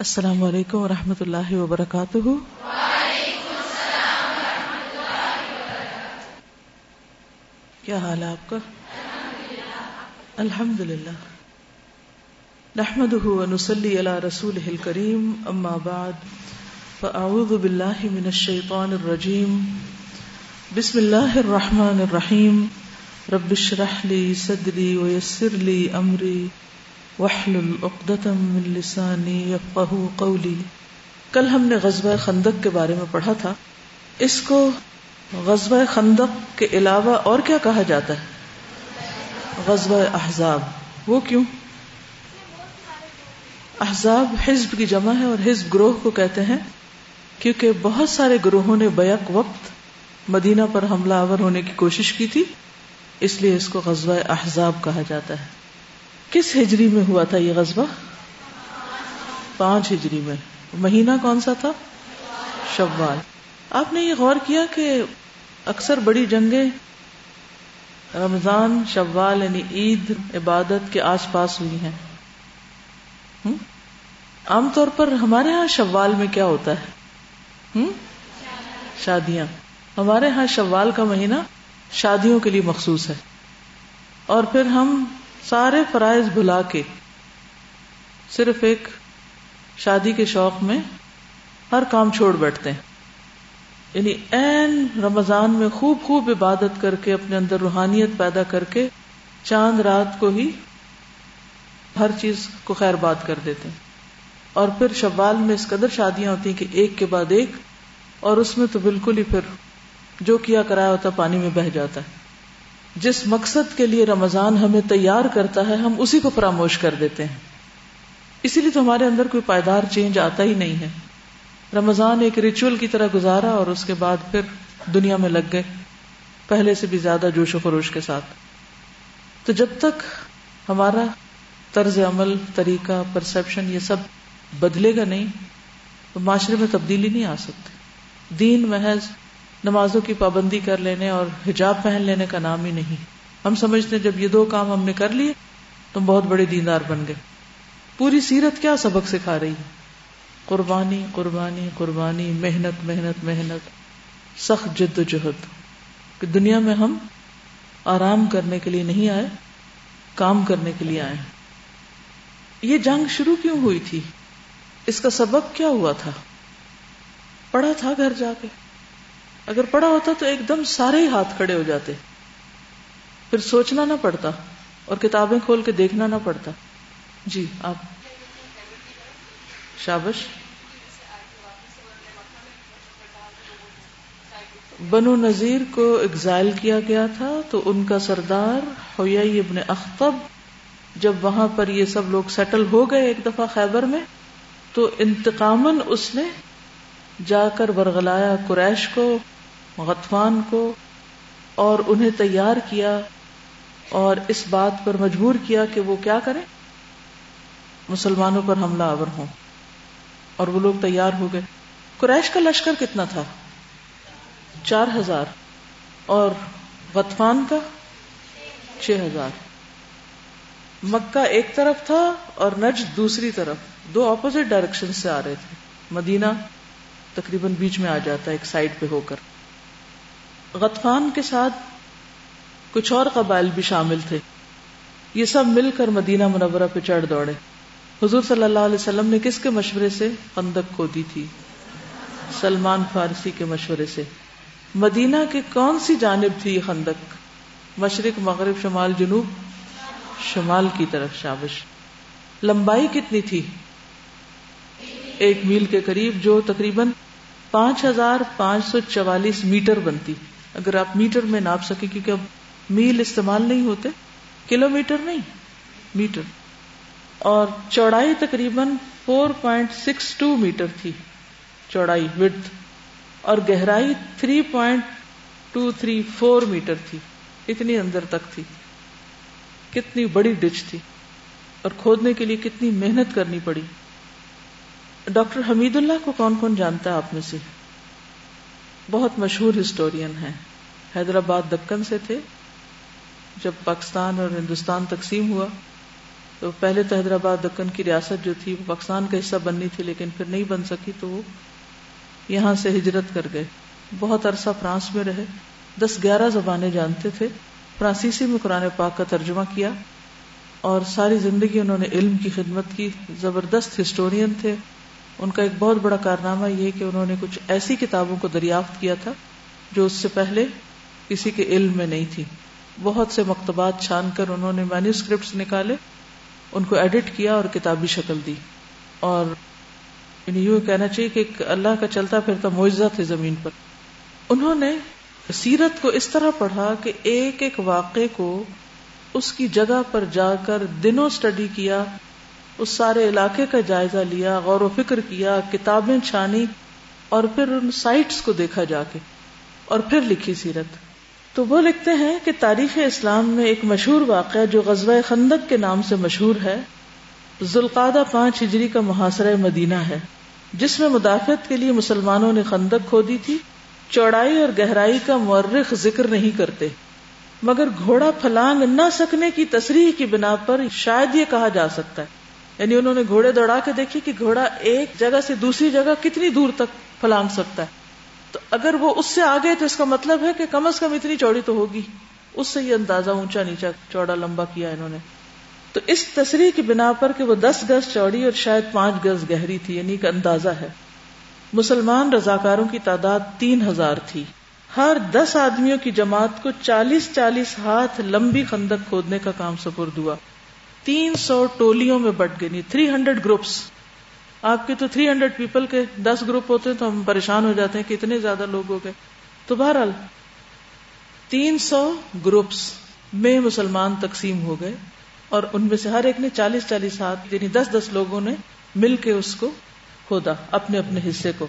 السلام علیکم ورحمۃ اللہ وبرکاتہ۔ کیا حال ہے آپ کا؟ الحمد للہ نحمد ونسلی علی رسول کریم اما بعد، فاعوذ باللہ من الشیطان الرجیم۔ بسم اللہ الرحمن الرحیم۔ رب اشرح لی صدری ویسر لی امری۔ وحلل عقدۃ من لسانی یفقهوا قولی۔ کل ہم نے غزوہ خندق کے بارے میں پڑھا تھا۔ اس کو غزوہ خندق کے علاوہ اور کیا کہا جاتا ہے؟ غزوہ احزاب۔ وہ کیوں؟ احزاب حزب کی جمع ہے اور حزب گروہ کو کہتے ہیں کیونکہ بہت سارے گروہوں نے بیک وقت مدینہ پر حملہ آور ہونے کی کوشش کی تھی، اس لیے اس کو غزوہ احزاب کہا جاتا ہے۔ کس ہجری میں ہوا تھا یہ غزبہ پانچ ہجری میں۔ مہینہ کون سا تھا؟ شوال۔ آپ نے یہ غور کیا کہ اکثر بڑی جنگیں رمضان، شوال یعنی عید، عبادت کے آس پاس ہوئی ہیں۔ عام طور پر ہمارے ہاں شوال میں کیا ہوتا ہے؟ شادیاں۔ ہمارے ہاں شوال کا مہینہ شادیوں کے لیے مخصوص ہے۔ اور پھر ہم سارے فرائض بھلا کے، صرف ایک شادی کے شوق میں ہر کام چھوڑ بیٹھتے ہیں۔ یعنی این رمضان میں خوب خوب عبادت کر کے، اپنے اندر روحانیت پیدا کر کے چاند رات کو ہی ہر چیز کو خیر بات کر دیتے ہیں۔ اور پھر شوال میں اس قدر شادیاں ہوتی ہیں کہ ایک کے بعد ایک، اور اس میں تو بالکل ہی پھر جو کیا کرایا ہوتا پانی میں بہ جاتا ہے۔ جس مقصد کے لیے رمضان ہمیں تیار کرتا ہے، ہم اسی کو فراموش کر دیتے ہیں۔ اسی لیے تو ہمارے اندر کوئی پائیدار چینج آتا ہی نہیں ہے۔ رمضان ایک ریچول کی طرح گزارا اور اس کے بعد پھر دنیا میں لگ گئے۔ پہلے سے بھی زیادہ جوش و خروش کے ساتھ۔ تو جب تک ہمارا طرز عمل، طریقہ پرسپشن یہ سب بدلے گا نہیں، تو معاشرے میں تبدیلی نہیں آ سکتی۔ دین محض نمازوں کی پابندی کر لینے اور حجاب پہن لینے کا نام ہی نہیں۔ ہم سمجھتے جب یہ دو کام ہم نے کر لیے تو بہت بڑے دیندار بن گئے۔ پوری سیرت کیا سبق سکھا رہی ہے؟ قربانی قربانی قربانی، محنت محنت محنت، سخت جد و جہد۔ کہ دنیا میں ہم آرام کرنے کے لیے نہیں آئے، کام کرنے کے لیے آئے یہ جنگ شروع کیوں ہوئی تھی؟ اس کا سبب کیا ہوا تھا؟ پڑا تھا گھر جا کے۔ اگر پڑا ہوتا تو ایک دم سارے ہی ہاتھ کھڑے ہو جاتے۔ پھر سوچنا نہ پڑتا اور کتابیں کھول کے دیکھنا نہ پڑتا۔ جی آپ۔ شابش۔ بنو نذیر کو ایگزائل کیا گیا تھا تو ان کا سردار ہوئی ابن اختب جب وہاں پر یہ سب لوگ سیٹل ہو گئے ایک دفعہ خیبر میں، تو انتقامن اس نے جا کر برگلایا قریش کو، غطفان کو، اور انہیں تیار کیا اور اس بات پر مجبور کیا کہ وہ کیا کریں۔ مسلمانوں پر حملہ آور ہوں۔ اور وہ لوگ تیار ہو گئے۔ قریش کا لشکر کتنا تھا؟ چار ہزار۔ اور غطفان کا؟ چھ ہزار۔ مکہ ایک طرف تھا اور نج دوسری طرف۔ دو اپوزٹ ڈائریکشن سے آ رہے تھے۔ مدینہ تقریباً بیچ میں آ جاتا ہے، ایک سائڈ پہ ہو کر۔ غطفان کے ساتھ کچھ اور قبائل بھی شامل تھے۔ یہ سب مل کر مدینہ منورہ پہ چڑھ دوڑے۔ حضور صلی اللہ علیہ وسلم نے کس کے مشورے سے؟ خندق کو دی تھی۔ سلمان فارسی کے مشورے سے۔ مدینہ کی کون سی جانب تھی یہ خندق مشرق، مغرب، شمال، جنوب؟ شمال کی طرف شابش۔ لمبائی کتنی تھی؟ ایک میل کے قریب جو تقریباً پانچ ہزار پانچ سو چوالیس میٹر بنتی۔ اگر آپ میٹر میں ناپ سکے کیونکہ اب میل استعمال نہیں ہوتے کلو میٹر نہیں، میٹر۔ اور چوڑائی تقریباً four point six two metre تھی، چوڑائی ودھ اور گہرائی three point two three four metre تھی، اتنی اندر تک تھی۔ کتنی بڑی ڈچ تھی۔ اور کھودنے کے لیے کتنی محنت کرنی پڑی۔ ڈاکٹر حمید اللہ کو کون کون جانتا ہے آپ میں سے؟ بہت مشہور ہسٹورین ہیں۔ حیدرآباد دکن سے تھے۔ جب پاکستان اور ہندوستان تقسیم ہوا، تو پہلے تو حیدرآباد دکن کی ریاست جو تھی، وہ پاکستان کا حصہ بننی تھی، لیکن پھر نہیں بن سکی، تو وہ یہاں سے ہجرت کر گئے۔ بہت عرصہ فرانس میں رہے۔ دس گیارہ زبانیں جانتے تھے۔ فرانسیسی میں قرآن پاک کا ترجمہ کیا اور ساری زندگی انہوں نے علم کی خدمت کی۔ زبردست ہسٹورین تھے۔ ان کا ایک بہت بڑا کارنامہ یہ کہ انہوں نے کچھ ایسی کتابوں کو دریافت کیا تھا جو اس سے پہلے کسی کے علم میں نہیں تھی۔ بہت سے مکتبات چھان کر انہوں نے مینوسکرپٹس نکالے، ان کو ایڈٹ کیا اور کتابی شکل دی۔ اور یعنی یوں کہنا چاہیے کہ اللہ کا چلتا پھرتا معجزہ تھے زمین پر۔ انہوں نے سیرت کو اس طرح پڑھا کہ ایک ایک واقعے کو اس کی جگہ پر جا کر دنوں اسٹڈی کیا اس سارے علاقے کا جائزہ لیا، غور و فکر کیا، کتابیں چھانی اور پھر ان سائٹس کو دیکھا جا کے اور پھر لکھی سیرت۔ تو وہ لکھتے ہیں کہ تاریخ اسلام میں ایک مشہور واقعہ جو غزوہ خندق کے نام سے مشہور ہے ذوالقادہ پانچ ہجری کا محاصرہ مدینہ ہے، جس میں مدافعت کے لیے مسلمانوں نے خندق کھودی تھی۔ چوڑائی اور گہرائی کا مورخ ذکر نہیں کرتے، مگر گھوڑا پھلانگ نہ سکنے کی تصریح کی بنا پر شاید یہ کہا جا سکتا ہے۔ یعنی انہوں نے گھوڑے دوڑا کے دیکھی کہ گھوڑا ایک جگہ سے دوسری جگہ کتنی دور تک پھلانگ سکتا ہے۔ تو اگر وہ اس سے آگے تو اس کا مطلب ہے کہ کم از کم اتنی چوڑی تو ہوگی۔ اس سے یہ اندازہ اونچا نیچا چوڑا لمبا کیا انہوں نے۔ تو اس تصریح کی بنا پر کہ وہ دس گز چوڑی اور شاید پانچ گز گہری تھی یعنی کہ اندازہ ہے۔ مسلمان رضاکاروں کی تعداد تین ہزار تھی۔ ہر دس آدمیوں کی جماعت کو چالیس چالیس ہاتھ لمبی خندق کھودنے کا کام سپرد ہوا۔ تین سو ٹولیوں میں بٹ گئی تھری ہنڈریڈ گروپس آپ کے تو تھری ہنڈریڈ پیپل کے دس گروپ ہوتے ہیں تو ہم پریشان ہو جاتے ہیں کہ اتنے زیادہ لوگ ہو گئے۔ تو بہرحال، تین سو گروپس میں مسلمان تقسیم ہو گئے اور ان میں سے ہر ایک نے چالیس چالیس ہاتھ یعنی دس دس لوگوں نے مل کے اس کو کھودا، اپنے اپنے حصے کو۔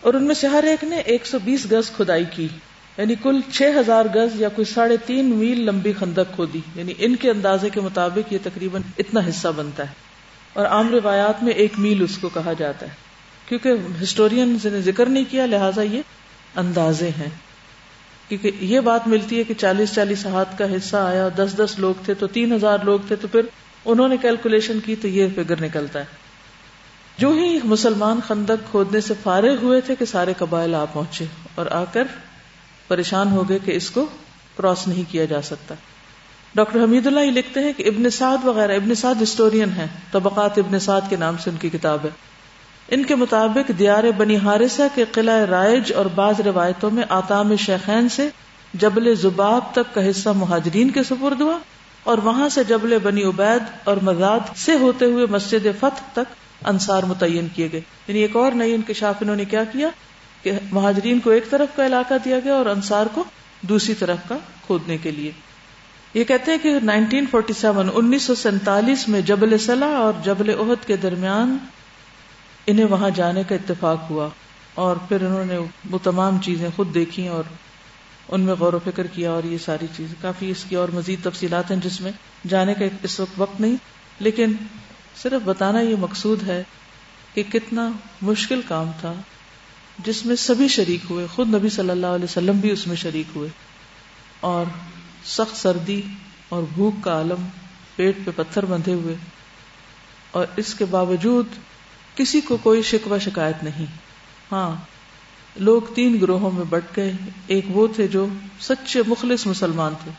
اور ان میں سے ہر ایک نے ایک سو بیس گز کھدائی کی۔ یعنی کل چھ ہزار گز یا کوئی ساڑھے تین میل لمبی خندق کھودی۔ یعنی ان کے اندازے کے مطابق یہ تقریباً اتنا حصہ بنتا ہے۔ اور عام روایات میں ایک میل اس کو کہا جاتا ہے۔ کیونکہ ہسٹورین نے ذکر نہیں کیا، لہٰذا یہ اندازے ہیں۔ کیونکہ یہ بات ملتی ہے کہ چالیس چالیس ہاتھ کا حصہ آیا، دس دس لوگ تھے تو تین ہزار لوگ تھے تو پھر انہوں نے کیلکولیشن کی تو یہ فگر نکلتا ہے۔ جو ہی مسلمان خندق کھودنے سے فارغ ہوئے تھے کہ سارے قبائل آ پہنچے اور آ کر پریشان ہو گئے کہ اس کو کراس نہیں کیا جا سکتا۔ ڈاکٹر حمید اللہ یہ لکھتے ہیں کہ ابن سعد وغیرہ، ابن سعد ہسٹورین ہے طبقات ابن سعد کے نام سے ان کی کتاب ہے۔ ان کے مطابق دیار بنی ہارثہ کے قلعہ رائج اور بعض روایتوں میں آتام شیخین سے جبل زباب تک کا حصہ مہاجرین کے سپرد ہوا اور وہاں سے جبل بنی عبید اور مزاد سے ہوتے ہوئے مسجد فتح تک انصار متعین کیے گئے۔ یعنی ایک اور نئی انکشاف انہوں نے کیا کیا؟ کہ مہاجرین کو ایک طرف کا علاقہ دیا گیا اور انصار کو دوسری طرف کا کھودنے کے لیے۔ یہ کہتے ہیں کہ 1947 انیس سو سینتالیس میں جبل صلاح اور جبل عہد کے درمیان انہیں وہاں جانے کا اتفاق ہوا اور پھر انہوں نے وہ تمام چیزیں خود دیکھی اور ان میں غور و فکر کیا اور یہ ساری چیزیں کافی اس کی اور مزید تفصیلات ہیں جس میں جانے کا اس وقت وقت نہیں، لیکن صرف بتانا یہ مقصود ہے کہ کتنا مشکل کام تھا۔ جس میں سبھی شریک ہوئے۔ خود نبی صلی اللہ علیہ وسلم بھی اس میں شریک ہوئے۔ اور سخت سردی اور بھوک کا عالم پیٹ پہ پتھر بندھے ہوئے۔ اور اس کے باوجود کسی کو کوئی شکوہ شکایت نہیں۔ ہاں لوگ تین گروہوں میں بٹ گئے۔ ایک وہ تھے جو سچے مخلص مسلمان تھے۔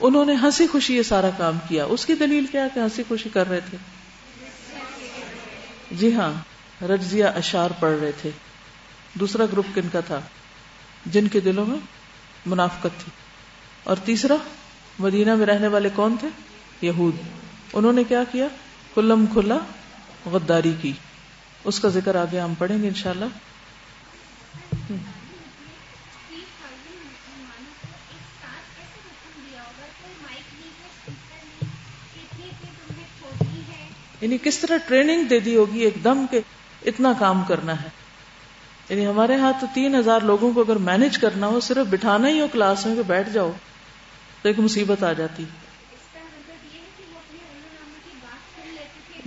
انہوں نے ہنسی خوشی یہ سارا کام کیا۔ اس کی دلیل کیا کہ ہنسی خوشی کر رہے تھے؟ جی ہاں رجزیہ اشار پڑھ رہے تھے۔ دوسرا گروپ کن کا تھا؟ جن کے دلوں میں منافقت تھی۔ اور تیسرا، مدینہ میں رہنے والے کون تھے؟ یہود۔ انہوں نے کیا کیا؟ کلم کھلا، غداری کی۔ اس کا ذکر آگے ہم پڑھیں گے انشاءاللہ۔ یعنی کس طرح ٹریننگ دے دی ہوگی ایک دم کے اتنا کام کرنا ہے؟ یعنی ہمارے ہاتھ تو تین ہزار لوگوں کو اگر مینج کرنا ہو، صرف بٹھانا ہی ہو کلاس میں کہ بیٹھ جاؤ، تو ایک مصیبت آ جاتی۔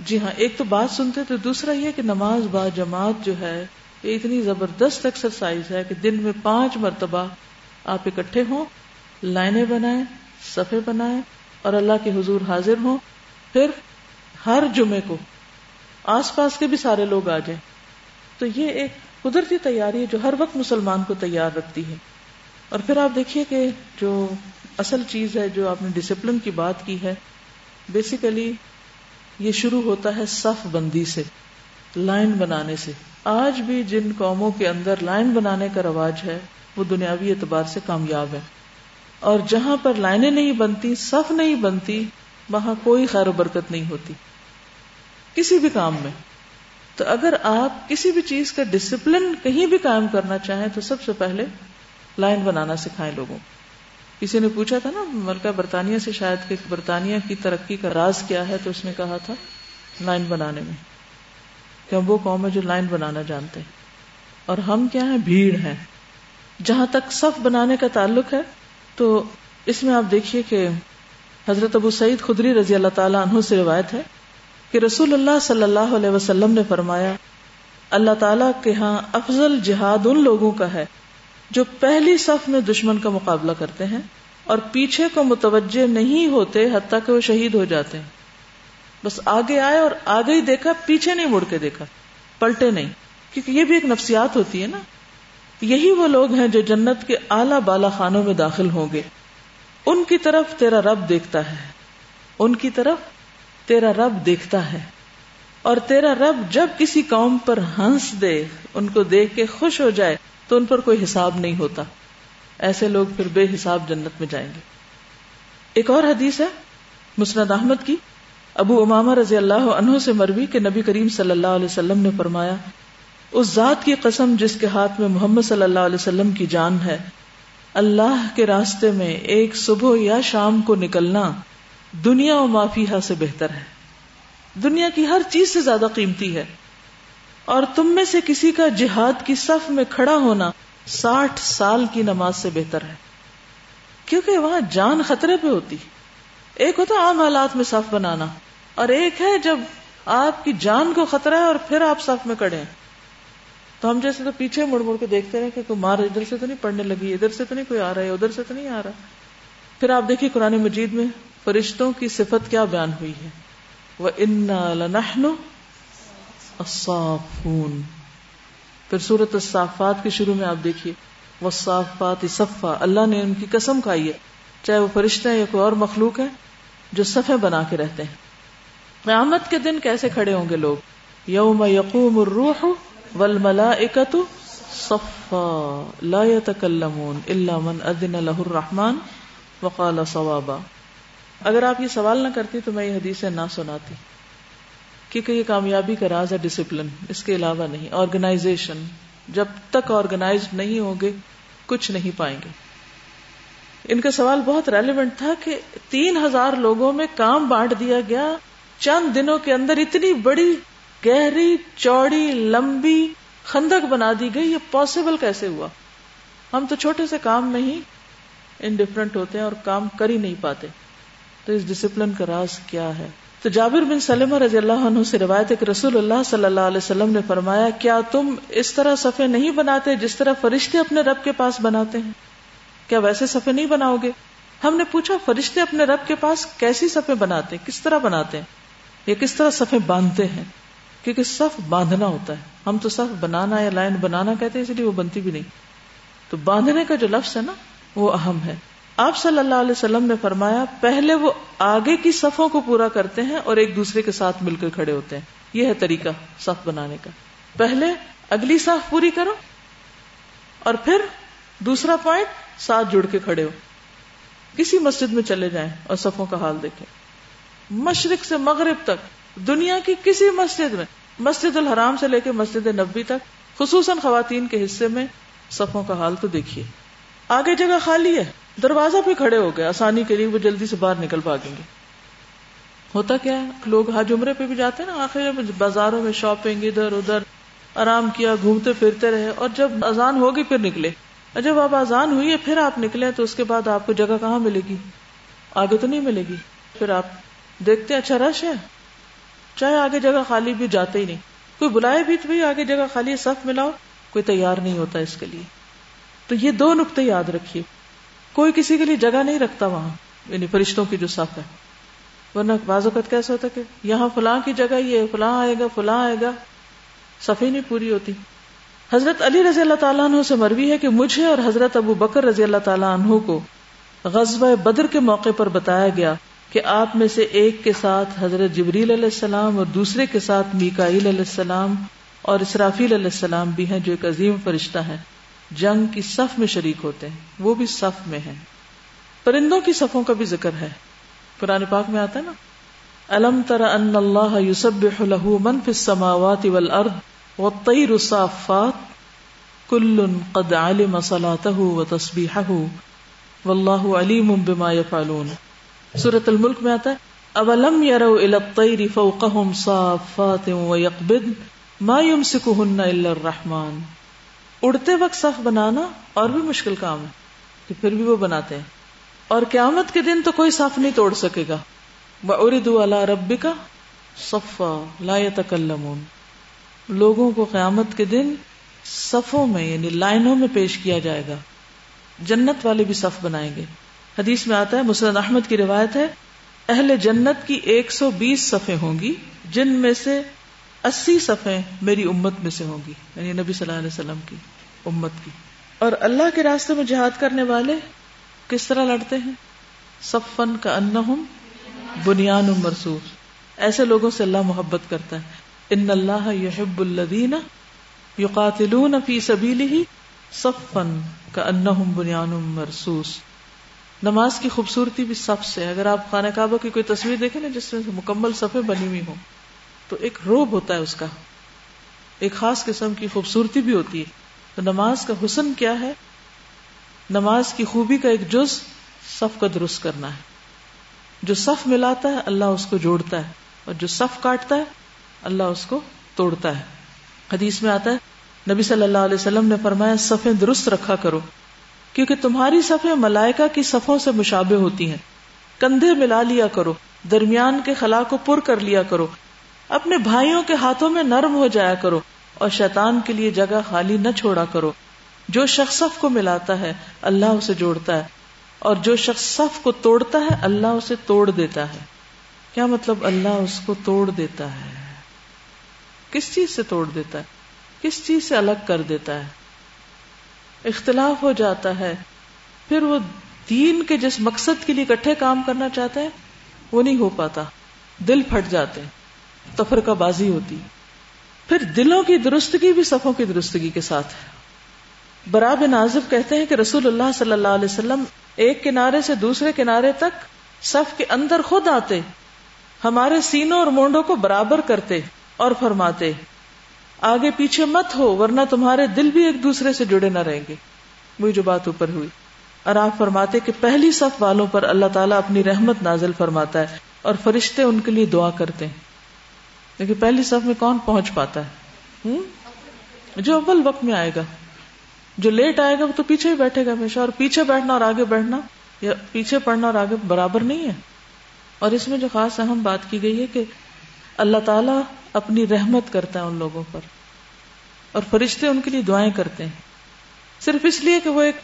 جی ہاں ایک تو بات سنتے تو دوسرا یہ کہ نماز با جماعت جو ہے، یہ اتنی زبردست ایکسرسائز ہے کہ دن میں پانچ مرتبہ آپ اکٹھے ہوں، لائنیں بنائیں صفے بنائیں اور اللہ کے حضور حاضر ہوں۔ پھر ہر جمعے کو آس پاس کے بھی سارے لوگ آ جائیں۔ تو یہ ایک قدرتی تیاری ہے جو ہر وقت مسلمان کو تیار رکھتی ہے۔ اور پھر آپ دیکھیے کہ جو اصل چیز ہے جو آپ نے ڈسپلن کی بات کی ہے بیسیکلی یہ شروع ہوتا ہے صف بندی سے، لائن بنانے سے۔ آج بھی جن قوموں کے اندر لائن بنانے کا رواج ہے، وہ دنیاوی اعتبار سے کامیاب ہے اور جہاں پر لائنیں نہیں بنتی، صف نہیں بنتی، وہاں کوئی خیر و برکت نہیں ہوتی۔ کسی بھی کام میں۔ تو اگر آپ کسی بھی چیز کا ڈسپلن کہیں بھی قائم کرنا چاہیں تو سب سے پہلے لائن بنانا سکھائیں لوگوں کسی نے پوچھا تھا نا، ملکہ برطانیہ سے شاید کہ برطانیہ کی ترقی کا راز کیا ہے؟ تو اس نے کہا تھا لائن بنانے میں۔ کہ وہ قوم ہے جو لائن بنانا جانتے ہیں۔ اور ہم کیا ہیں؟ بھیڑ ہیں۔ جہاں تک صف بنانے کا تعلق ہے، تو اس میں آپ دیکھیے کہ حضرت ابو سعید خدری رضی اللہ تعالیٰ عنہ سے روایت ہے کہ رسول اللہ صلی اللہ علیہ وسلم نے فرمایا، اللہ تعالیٰ کے ہاں افضل جہاد ان لوگوں کا ہے جو پہلی صف میں دشمن کا مقابلہ کرتے ہیں اور پیچھے کو متوجہ نہیں ہوتے حتیٰ کہ وہ شہید ہو جاتے ہیں۔ بس آگے آئے اور آگے ہی دیکھا، پیچھے نہیں مڑ کے دیکھا، پلٹے نہیں۔ کیونکہ یہ بھی ایک نفسیات ہوتی ہے نا۔ یہی وہ لوگ ہیں جو جنت کے اعلی بالا خانوں میں داخل ہوں گے۔ ان کی طرف تیرا رب دیکھتا ہے۔ ان کی طرف تیرا رب دیکھتا ہے اور تیرا رب جب کسی قوم پر ہنس دے، ان کو دیکھ کے خوش ہو جائے، تو ان پر کوئی حساب نہیں ہوتا۔ ایسے لوگ پھر بے حساب جنت میں جائیں گے۔ ایک اور حدیث ہے، مسند احمد کی۔ ابو اماما رضی اللہ عنہ سے مروی کہ نبی کریم صلی اللہ علیہ وسلم نے فرمایا، اس ذات کی قسم جس کے ہاتھ میں محمد صلی اللہ علیہ وسلم کی جان ہے، اللہ کے راستے میں ایک صبح یا شام کو نکلنا دنیا و مافیہ سے بہتر ہے۔ دنیا کی ہر چیز سے زیادہ قیمتی ہے۔ اور تم میں سے کسی کا جہاد کی صف میں کھڑا ہونا ساٹھ سال کی نماز سے بہتر ہے۔ کیونکہ وہاں جان خطرے پہ ہوتی۔ ایک ہوتا عام حالات میں صف بنانا۔ اور ایک ہے جب آپ کی جان کو خطرہ ہے اور پھر آپ صف میں کڑے ہیں۔ تو ہم جیسے تو پیچھے مڑ مڑ کے دیکھتے رہے کہ کوئی مار ادھر سے تو نہیں پڑنے لگی، ادھر سے تو نہیں کوئی آ رہا ہے، ادھر سے تو نہیں آ رہا۔ پھر آپ دیکھیے قرآن مجید میں فرشتوں کی صفت کیا بیان ہوئی ہے؟ وہ ان الصافون پھر سورت الصافات کے شروع میں آپ دیکھیے وہ صافات صفا اللہ نے ان کی قسم کھائی ہے، چاہے وہ فرشتے ہیں یا کوئی اور مخلوق ہے جو صفے بنا کے رہتے ہیں۔ قیامت کے دن کیسے کھڑے ہوں گے لوگ؟ یوم یقوم الروح والملائکۃ صفا لا يتكلمون الا من اذن له الرحمن وقال صوابا۔ اگر آپ یہ سوال نہ کرتی تو میں یہ حدیث نہ سناتی، کیونکہ یہ کامیابی کا راز ہے ڈسپلن اس کے علاوہ نہیں آرگنائزیشن جب تک آرگنائز نہیں ہوں گے، کچھ نہیں پائیں گے۔ ان کا سوال بہت ریلیونٹ تھا کہ تین ہزار لوگوں میں کام بانٹ دیا گیا، چند دنوں کے اندر اتنی بڑی، گہری، چوڑی، لمبی خندق بنا دی گئی، یہ پاسبل کیسے ہوا؟ ہم تو چھوٹے سے کام میں ہی انڈیفرنٹ ہوتے ہیں اور کام کر ہی نہیں پاتے۔ تو اس ڈسپلن کا راز کیا ہے؟ تو جابر بن سلم رضی اللہ عنہ سے روایت ہے کہ رسول اللہ صلی اللہ علیہ وسلم نے فرمایا، کیا تم اس طرح صفے نہیں بناتے جس طرح فرشتے اپنے رب کے پاس بناتے ہیں؟ کیا ویسے صفے نہیں بناؤ گے؟ ہم نے پوچھا، فرشتے اپنے رب کے پاس کیسی صفے بناتے کس طرح بناتے ہیں؟ یا کس طرح صفے باندھتے ہیں؟ کیونکہ صف باندھنا ہوتا ہے۔ ہم تو صف بنانا یا لائن بنانا کہتے ہیں، اس لیے وہ بنتی بھی نہیں۔ تو باندھنے کا جو لفظ ہے نا، وہ اہم ہے۔ آپ صلی اللہ علیہ وسلم نے فرمایا، پہلے وہ آگے کی صفوں کو پورا کرتے ہیں اور ایک دوسرے کے ساتھ مل کر کھڑے ہوتے ہیں۔ یہ ہے طریقہ صف بنانے کا۔ پہلے اگلی صف پوری کرو اور پھر دوسرا پوائنٹ، ساتھ جڑ کے کھڑے ہو۔ کسی مسجد میں چلے جائیں اور صفوں کا حال دیکھیں۔ مشرق سے مغرب تک، دنیا کی کسی مسجد میں، مسجد الحرام سے لے کے مسجد نبی تک، خصوصاً خواتین کے حصے میں صفوں کا حال تو دیکھیے۔ آگے جگہ خالی ہے۔ دروازہ پہ کھڑے ہو گئے۔ آسانی کے لیے وہ جلدی سے باہر نکل پاگیں گے۔ ہوتا کیا ہے؟ لوگ حج عمرے پہ بھی جاتے ہیں نا۔ آخر بازاروں میں شاپنگ ادھر ادھر، آرام کیا، گھومتے پھرتے رہے۔ اور جب اذان ہوگی پھر نکلے۔ اور جب آپ آزان ہوئی ہے پھر آپ نکلے تو اس کے بعد آپ کو جگہ کہاں ملے گی؟ آگے تو نہیں ملے گی۔ پھر آپ دیکھتے اچھا رش ہے۔ چاہے آگے جگہ خالی بھی جاتے ہی نہیں۔ کوئی بلائے بھی تو آگے جگہ خالی صف ملاؤ۔ کوئی تیار نہیں ہوتا اس کے لیے۔ تو یہ دو نقطے یاد رکھیے۔ کوئی کسی کے لیے جگہ نہیں رکھتا وہاں یعنی فرشتوں کی جو صف ہے۔ ورنہ بعض اوقات کیسا ہوتا کہ یہاں فلاں کی جگہ یہ فلاں آئے گا، فلاں آئے گا۔ صفحی نہیں پوری ہوتی۔ حضرت علی رضی اللہ تعالیٰ عنہ سے مروی ہے کہ مجھے اور حضرت ابو بکر رضی اللہ تعالیٰ عنہ کو غزب بدر کے موقع پر بتایا گیا کہ آپ میں سے ایک کے ساتھ حضرت جبریل علیہ السلام اور دوسرے کے ساتھ میکائیل علیہ السلام اور اسرافیل علیہ السلام بھی ہیں جو ایک عظیم فرشتہ ہے جنگ کی صف میں شریک ہوتے ہیں، وہ بھی صف میں ہیں۔ پرندوں کی صفوں کا بھی ذکر ہے۔ قرآن پاک میں آتا ہے نا الم تر ان اللہ یوسب من فی السماوات والارض والطیر الصافات کل قد علم صلاته وتسبیحه واللہ علیم بما يفعلون۔ سورت الملک میں آتا ہے اولم یرو الى الطیر فوقهم صافات ويقبض ما يمسكهن الا الرحمن۔ اڑتے وقت صف بنانا اور بھی مشکل کام ہے کہ پھر بھی وہ بناتے ہیں۔ اور قیامت کے دن تو کوئی صف نہیں توڑ سکے گا۔ وَأُرِدُوا عَلَى رَبِّكَ صَفًّا لَا يَتَكَلَّمُونَ۔ لوگوں کو قیامت کے دن صفوں میں یعنی لائنوں میں پیش کیا جائے گا۔ جنت والے بھی صف بنائیں گے۔ حدیث میں آتا ہے مسرد احمد کی روایت ہے، اہل جنت کی ایک سو بیس صفیں ہوں گی، جن میں سے اسی صفیں میری امت میں سے ہوں گی یعنی نبی صلی اللہ علیہ وسلم کی۔ امت کی۔ اور اللہ کے راستے میں جہاد کرنے والے کس طرح لڑتے ہیں؟ صفن کا ان بنیان مرسوس ایسے لوگوں سے اللہ محبت کرتا ہے۔ ان اللہ یحب الدین یقاتلون فی سبیلہ صفن کا ان بنیان مرسوس نماز کی خوبصورتی بھی سب سے اگر آپ خانہ کعبہ کی کوئی تصویر دیکھیں نا جس میں مکمل صفحے بنی ہوئی ہوں، تو ایک روب ہوتا ہے اس کا۔ ایک خاص قسم کی خوبصورتی بھی ہوتی ہے۔ تو نماز کا حسن کیا ہے؟ نماز کی خوبی کا ایک جز صف کا درست کرنا ہے۔ جو صف ملاتا ہے، اللہ اس کو جوڑتا ہے۔ اور جو صف کاٹتا ہے، اللہ اس کو توڑتا ہے۔ حدیث میں آتا ہے، نبی صلی اللہ علیہ وسلم نے فرمایا، صفیں درست رکھا کرو۔ کیونکہ تمہاری صفیں ملائکہ کی صفوں سے مشابہ ہوتی ہیں۔ کندھے ملا لیا کرو، درمیان کے خلا کو پر کر لیا کرو۔ اپنے بھائیوں کے ہاتھوں میں نرم ہو جایا کرو۔ اور شیطان کے لیے جگہ خالی نہ چھوڑا کرو۔ جو شخص صف کو ملاتا ہے، اللہ اسے جوڑتا ہے۔ اور جو شخص صف کو توڑتا ہے، اللہ اسے توڑ دیتا ہے۔ کیا مطلب اللہ اس کو توڑ دیتا ہے؟ کس چیز سے توڑ دیتا ہے؟ کس چیز سے الگ کر دیتا ہے؟ اختلاف ہو جاتا ہے۔ پھر وہ دین کے جس مقصد کے لیے اکٹھے کام کرنا چاہتے ہیں وہ نہیں ہو پاتا۔ دل پھٹ جاتے ہیں۔ تفرقہ بازی ہوتی۔ پھر دلوں کی درستگی بھی صفوں کی درستگی کے ساتھ ہے۔ براب نازف کہتے ہیں کہ رسول اللہ صلی اللہ علیہ وسلم ایک کنارے سے دوسرے کنارے تک صف کے اندر خود آتے، ہمارے سینوں اور مونڈوں کو برابر کرتے اور فرماتے، آگے پیچھے مت ہو ورنہ تمہارے دل بھی ایک دوسرے سے جڑے نہ رہیں گے۔ وہی جو بات اوپر ہوئی۔ اور آپ فرماتے کہ پہلی صف والوں پر اللہ تعالیٰ اپنی رحمت نازل فرماتا ہے اور فرشتے ان کے لیے دعا کرتے ہیں۔ لیکن پہلی صف میں کون پہنچ پاتا ہے؟ جو اول وقت میں آئے گا۔ جو لیٹ آئے گا وہ تو پیچھے ہی بیٹھے گا ہمیشہ، اور پیچھے بیٹھنا اور آگے بیٹھنا یا پیچھے پڑھنا اور آگے برابر نہیں ہے۔ اور اس میں جو خاص اہم بات کی گئی ہے کہ اللہ تعالیٰ اپنی رحمت کرتا ہے ان لوگوں پر، اور فرشتے ان کے لیے دعائیں کرتے ہیں۔ صرف اس لیے کہ وہ ایک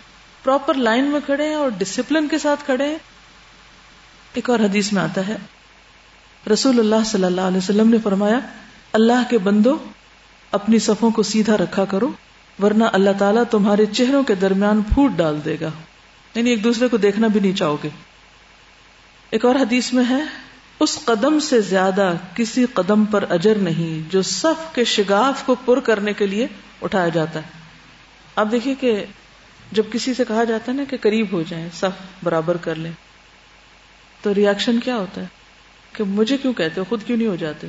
پراپر لائن میں کھڑے ہیں اور ڈسپلن کے ساتھ کھڑے ہیں۔ ایک اور حدیث میں آتا ہے رسول اللہ صلی اللہ علیہ وسلم نے فرمایا، اللہ کے بندو اپنی صفوں کو سیدھا رکھا کرو، ورنہ اللہ تعالیٰ تمہارے چہروں کے درمیان پھوٹ ڈال دے گا۔ یعنی ایک دوسرے کو دیکھنا بھی نہیں چاہو گے۔ ایک اور حدیث میں ہے، اس قدم سے زیادہ کسی قدم پر اجر نہیں، جو صف کے شگاف کو پر کرنے کے لیے اٹھایا جاتا ہے۔ آپ دیکھیے کہ جب کسی سے کہا جاتا ہے نا کہ قریب ہو جائیں، صف برابر کر لیں، تو ریئیکشن کیا ہوتا ہے؟ کہ مجھے کیوں کہتے ہو؟ خود کیوں نہیں ہو جاتے؟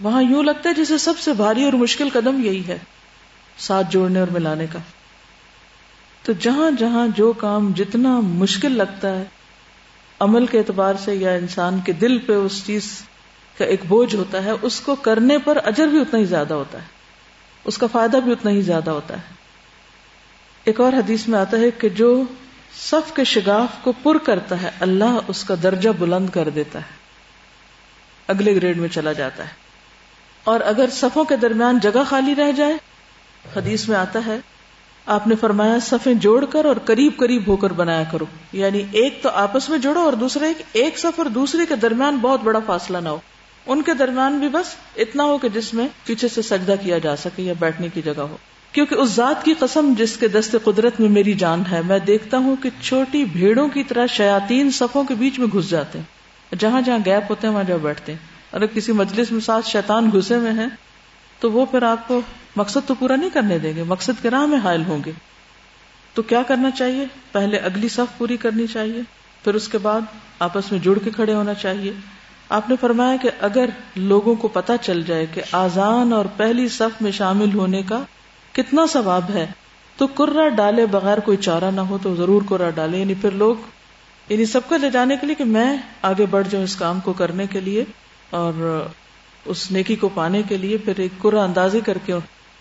وہاں یوں لگتا ہے جسے سب سے بھاری اور مشکل قدم یہی ہے، ساتھ جوڑنے اور ملانے کا۔ تو جہاں جہاں جو کام جتنا مشکل لگتا ہے، عمل کے اعتبار سے یا انسان کے دل پہ اس چیز کا ایک بوجھ ہوتا ہے، اس کو کرنے پر اجر بھی اتنا ہی زیادہ ہوتا ہے۔ اس کا فائدہ بھی اتنا ہی زیادہ ہوتا ہے۔ ایک اور حدیث میں آتا ہے کہ جو صف کے شگاف کو پر کرتا ہے، اللہ اس کا درجہ بلند کر دیتا ہے۔ اگلے گریڈ میں چلا جاتا ہے۔ اور اگر صفوں کے درمیان جگہ خالی رہ جائے، حدیث میں آتا ہے، آپ نے فرمایا، صفیں جوڑ کر اور قریب قریب ہو کر بنایا کرو۔ یعنی ایک تو آپس میں جوڑو اور دوسرے، ایک صف اور دوسرے کے درمیان بہت بڑا فاصلہ نہ ہو۔ ان کے درمیان بھی بس اتنا ہو کہ جس میں پیچھے سے سجدہ کیا جا سکے یا بیٹھنے کی جگہ ہو۔ کیونکہ اس ذات کی قسم جس کے دست قدرت میں میری جان ہے، میں دیکھتا ہوں کہ چھوٹی بھیڑوں کی طرح شیاتین صفوں کے بیچ میں گھس جاتے ہیں۔ جہاں جہاں گیپ ہوتے ہیں، وہاں جہاں بیٹھتے ہیں۔ اگر کسی مجلس میں ساتھ شیطان گھسے ہوئے ہیں، تو وہ پھر آپ کو مقصد تو پورا نہیں کرنے دیں گے، مقصد کے راہ میں حائل ہوں گے۔ تو کیا کرنا چاہیے؟ پہلے اگلی صف پوری کرنی چاہیے، پھر اس کے بعد آپس میں جڑ کے کھڑے ہونا چاہیے۔ آپ نے فرمایا کہ اگر لوگوں کو پتا چل جائے کہ آزان اور پہلی صف میں شامل ہونے کا کتنا ثواب ہے، تو کرا ڈالے بغیر کوئی چارہ نہ ہو تو ضرور کرا ڈالے یعنی پھر لوگ یعنی سب کو لے جانے کے لیے کہ میں آگے بڑھ جاؤں اس کام کو کرنے کے لیے اور اس نیکی کو پانے کے لیے پھر ایک کرا اندازی کر کے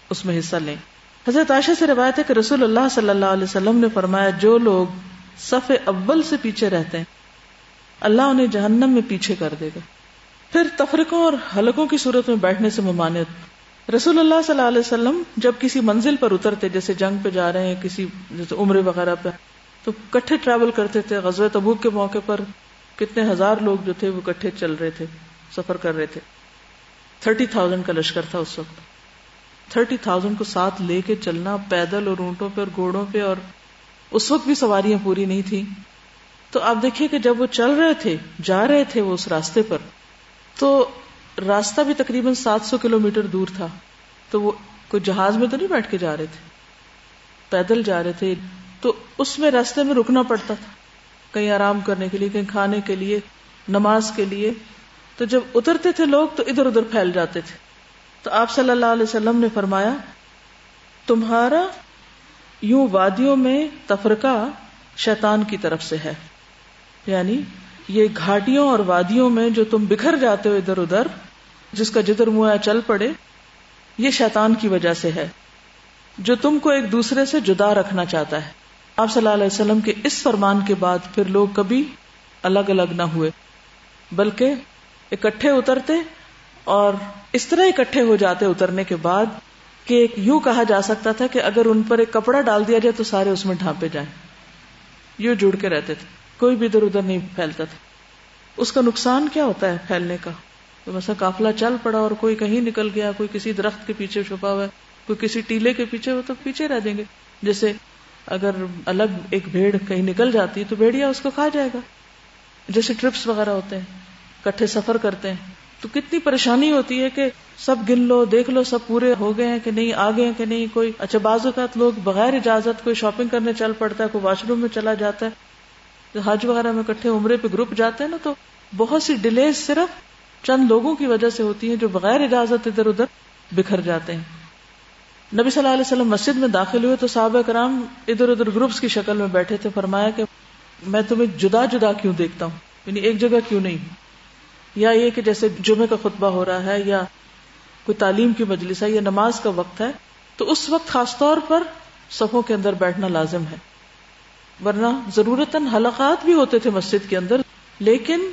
اس میں حصہ لیں۔ حضرت عائشہ سے روایت ہے کہ رسول اللہ صلی اللہ علیہ وسلم نے فرمایا، جو لوگ صف اول سے پیچھے رہتے ہیں، اللہ انہیں جہنم میں پیچھے کر دے گا۔ پھر تفرقوں اور حلقوں کی صورت میں بیٹھنے سے ممانعت۔ رسول اللہ صلی اللہ علیہ وسلم جب کسی منزل پر اترتے، جیسے جنگ پہ جا رہے ہیں، کسی جیسے عمرے وغیرہ پہ تو کٹھے ٹریول کرتے تھے غزوہ تبوک کے موقع پر۔ کتنے ہزار لوگ جو تھے وہ کٹھے چل رہے تھے، سفر کر رہے تھے۔ تھرٹی تھاؤزینڈ کا لشکر تھا اس وقت۔ تھرٹی تھاؤزینڈ کو ساتھ لے کے چلنا پیدل اور اونٹوں پہ اور گھوڑوں پہ اور اس وقت بھی سواریاں پوری نہیں تھی تو آپ دیکھیے کہ جب وہ چل رہے تھے، جا رہے تھے وہ اس راستے پر، تو راستہ بھی تقریباً سات سو کلو میٹر دور تھا۔ تو وہ کوئی جہاز میں تو نہیں بیٹھ کے جا رہے تھے؟ پیدل جا رہے تھے۔ تو اس میں راستے میں رکنا پڑتا تھا۔ کہیں آرام کرنے کے لیے، کہیں کھانے کے لیے، نماز کے لیے۔ تو جب اترتے تھے لوگ تو ادھر ادھر پھیل جاتے تھے۔ تو آپ صلی اللہ علیہ وسلم نے فرمایا، تمہارا یوں وادیوں میں تفرقہ شیطان کی طرف سے ہے۔ یعنی یہ گھاٹیوں اور وادیوں میں جو تم بکھر جاتے ہو ادھر ادھر، جس کا جدھر منہ چل پڑے، یہ شیطان کی وجہ سے ہے۔ جو تم کو ایک دوسرے سے جدا رکھنا چاہتا ہے۔ آپ صلی اللہ علیہ وسلم کے اس فرمان کے بعد پھر لوگ کبھی الگ الگ نہ ہوئے، بلکہ اکٹھے اترتے اور اس طرح اکٹھے ہو جاتے اترنے کے بعد کہ یوں کہا جا سکتا تھا کہ اگر ان پر ایک کپڑا ڈال دیا جائے تو سارے اس میں ڈھانپے جائیں۔ یوں جڑ کے رہتے تھے، کوئی بھی ادھر ادھر نہیں پھیلتا تھا۔ اس کا نقصان کیا ہوتا ہے پھیلنے کا؟ تو مثلا کافلا چل پڑا اور کوئی کہیں نکل گیا، کوئی کسی درخت کے پیچھے چھپا ہوا ہے، کوئی کسی ٹیلے کے پیچھے ہو تو پیچھے رہ دیں گے۔ جیسے اگر الگ ایک بھیڑ کہیں نکل جاتی تو بھیڑیا اس کو کھا جائے گا۔ جیسے ٹرپس وغیرہ ہوتے ہیں، کٹھے سفر کرتے ہیں، تو کتنی پریشانی ہوتی ہے کہ سب گن لو، دیکھ لو، سب پورے ہو گئے ہیں کہ نہیں آگے ہیں کہ نہیں، کوئی اچھا بعض اوقات لوگ بغیر اجازت کوئی شاپنگ کرنے چل پڑتا ہے، کوئی واش روم میں چلا جاتا ہے۔ حج وغیرہ میں کٹھے عمرے پہ گروپ جاتے ہیں نا، تو بہت سی ڈیلیز صرف چند لوگوں کی وجہ سے ہوتی ہیں جو بغیر اجازت ادھر ادھر بکھر جاتے ہیں۔ نبی صلی اللہ علیہ وسلم مسجد میں داخل ہوئے تو صحابہ کرام ادھر ادھر گروپس کی شکل میں بیٹھے تھے، فرمایا کہ میں تمہیں جدا جدا کیوں دیکھتا ہوں؟ یعنی ایک جگہ کیوں نہیں؟ یا یہ کہ جیسے جمعے کا خطبہ ہو رہا ہے یا کوئی تعلیم کی مجلس ہے یا نماز کا وقت ہے، تو اس وقت خاص طور پر صفوں کے اندر بیٹھنا لازم ہے۔ ورنہ ضرورت حلقات بھی ہوتے تھے مسجد کے اندر، لیکن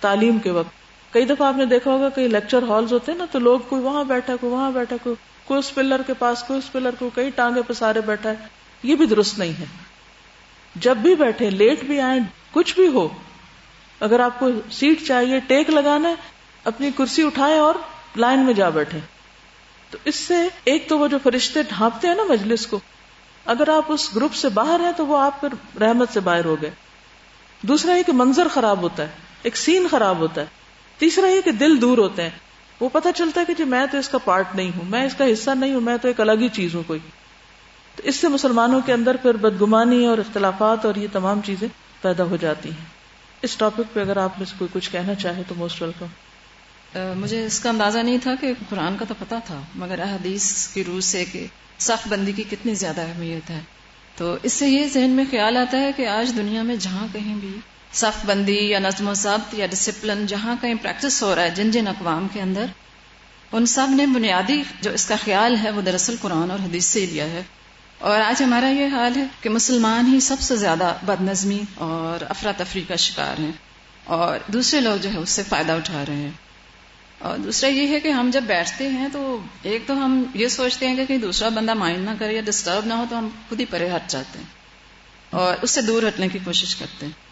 تعلیم کے وقت۔ کئی دفعہ آپ نے دیکھا ہوگا، کئی لیکچر ہالز ہوتے ہیں نا، تو لوگ کوئی وہاں بیٹھا، کوئی وہاں بیٹھا، کوئی کوئی اس پلر کے پاس، کوئی اس پلر کو کئی ٹانگے پہ سارے بیٹھا ہے، یہ بھی درست نہیں ہے۔ جب بھی بیٹھے، لیٹ بھی آئے کچھ بھی ہو، اگر آپ کو سیٹ چاہیے، ٹیک لگانا ہے، اپنی کرسی اٹھائے اور لائن میں جا بیٹھے۔ تو اس سے ایک تو وہ جو فرشتے ڈھانپتے ہیں نا مجلس کو، اگر آپ اس گروپ سے باہر ہیں تو وہ آپ پھر رحمت سے باہر ہو گئے۔ دوسرا یہ کہ منظر خراب ہوتا ہے، ایک سین خراب ہوتا ہے۔ تیسرا یہ کہ دل دور ہوتے ہیں۔ وہ پتہ چلتا ہے کہ جی میں تو اس کا پارٹ نہیں ہوں، میں اس کا حصہ نہیں ہوں، میں تو ایک الگ ہی چیز ہوں کوئی۔ تو اس سے مسلمانوں کے اندر پھر بدگمانی اور اختلافات اور یہ تمام چیزیں پیدا ہو جاتی ہیں۔ اس ٹاپک پہ اگر آپ میں سے کوئی کچھ کہنا چاہے تو موسٹ ویلکم مجھے اس کا اندازہ نہیں تھا کہ قرآن کا تو پتا تھا، مگر احادیث کی روح سے کہ صف بندی کی کتنی زیادہ اہمیت ہے۔ تو اس سے یہ ذہن میں خیال آتا ہے کہ آج دنیا میں جہاں کہیں بھی صف بندی یا نظم و ضبط یا ڈسپلن جہاں کہیں پریکٹس ہو رہا ہے، جن جن اقوام کے اندر، ان سب نے بنیادی جو اس کا خیال ہے وہ دراصل قرآن اور حدیث سے لیا ہے۔ اور آج ہمارا یہ حال ہے کہ مسلمان ہی سب سے زیادہ بد نظمی اور افراتفری کا شکار ہیں اور دوسرے لوگ جو ہے اس سے فائدہ اٹھا رہے ہیں۔ اور دوسرا یہ ہے کہ ہم جب بیٹھتے ہیں تو ایک تو ہم یہ سوچتے ہیں کہ کہیں دوسرا بندہ مائنڈ نہ کرے یا ڈسٹرب نہ ہو تو ہم خود ہی پرے ہٹ جاتے ہیں اور اس سے دور ہٹنے کی کوشش کرتے ہیں۔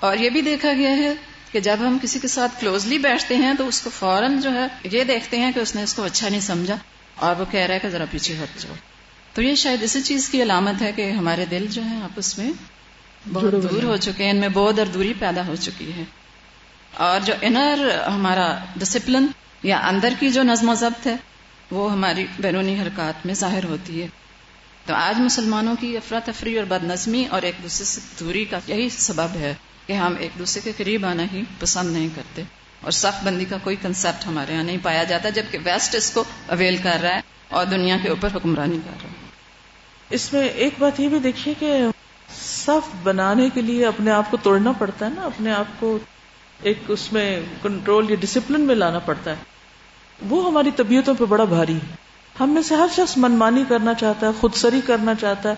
اور یہ بھی دیکھا گیا ہے کہ جب ہم کسی کے ساتھ کلوزلی بیٹھتے ہیں تو اس کو فوراً جو ہے یہ دیکھتے ہیں کہ اس نے اس کو اچھا نہیں سمجھا اور وہ کہہ رہا ہے کہ ذرا پیچھے ہٹ جاؤ۔ تو یہ شاید اسی چیز کی علامت ہے کہ ہمارے دل جو ہے آپس میں بہت دور ہو چکے ہیں ان میں بہت اور دوری پیدا ہو چکی ہے۔ اور جو انر ہمارا ڈسپلن یا اندر کی جو نظم و ضبط ہے وہ ہماری بیرونی حرکات میں ظاہر ہوتی ہے۔ تو آج مسلمانوں کی افراتفری اور بد نظمی اور ایک دوسرے سے دوری کا یہی سبب ہے۔ کہ ہم ایک دوسرے کے قریب آنا ہی پسند نہیں کرتے۔ اور صف بندی کا کوئی کنسپٹ ہمارے یہاں نہیں پایا جاتا، جبکہ ویسٹ اس کو اویل کر رہا ہے اور دنیا کے اوپر حکمرانی کر رہا ہے۔ اس میں ایک بات یہ بھی دیکھیے کہ صف بنانے کے لیے اپنے آپ کو توڑنا پڑتا ہے نا، اپنے آپ کو ایک اس میں کنٹرول یا ڈسپلن میں لانا پڑتا ہے۔ وہ ہماری طبیعتوں پہ بڑا بھاری ہے۔ ہم میں سے ہر شخص منمانی کرنا چاہتا ہے خود سری کرنا چاہتا ہے،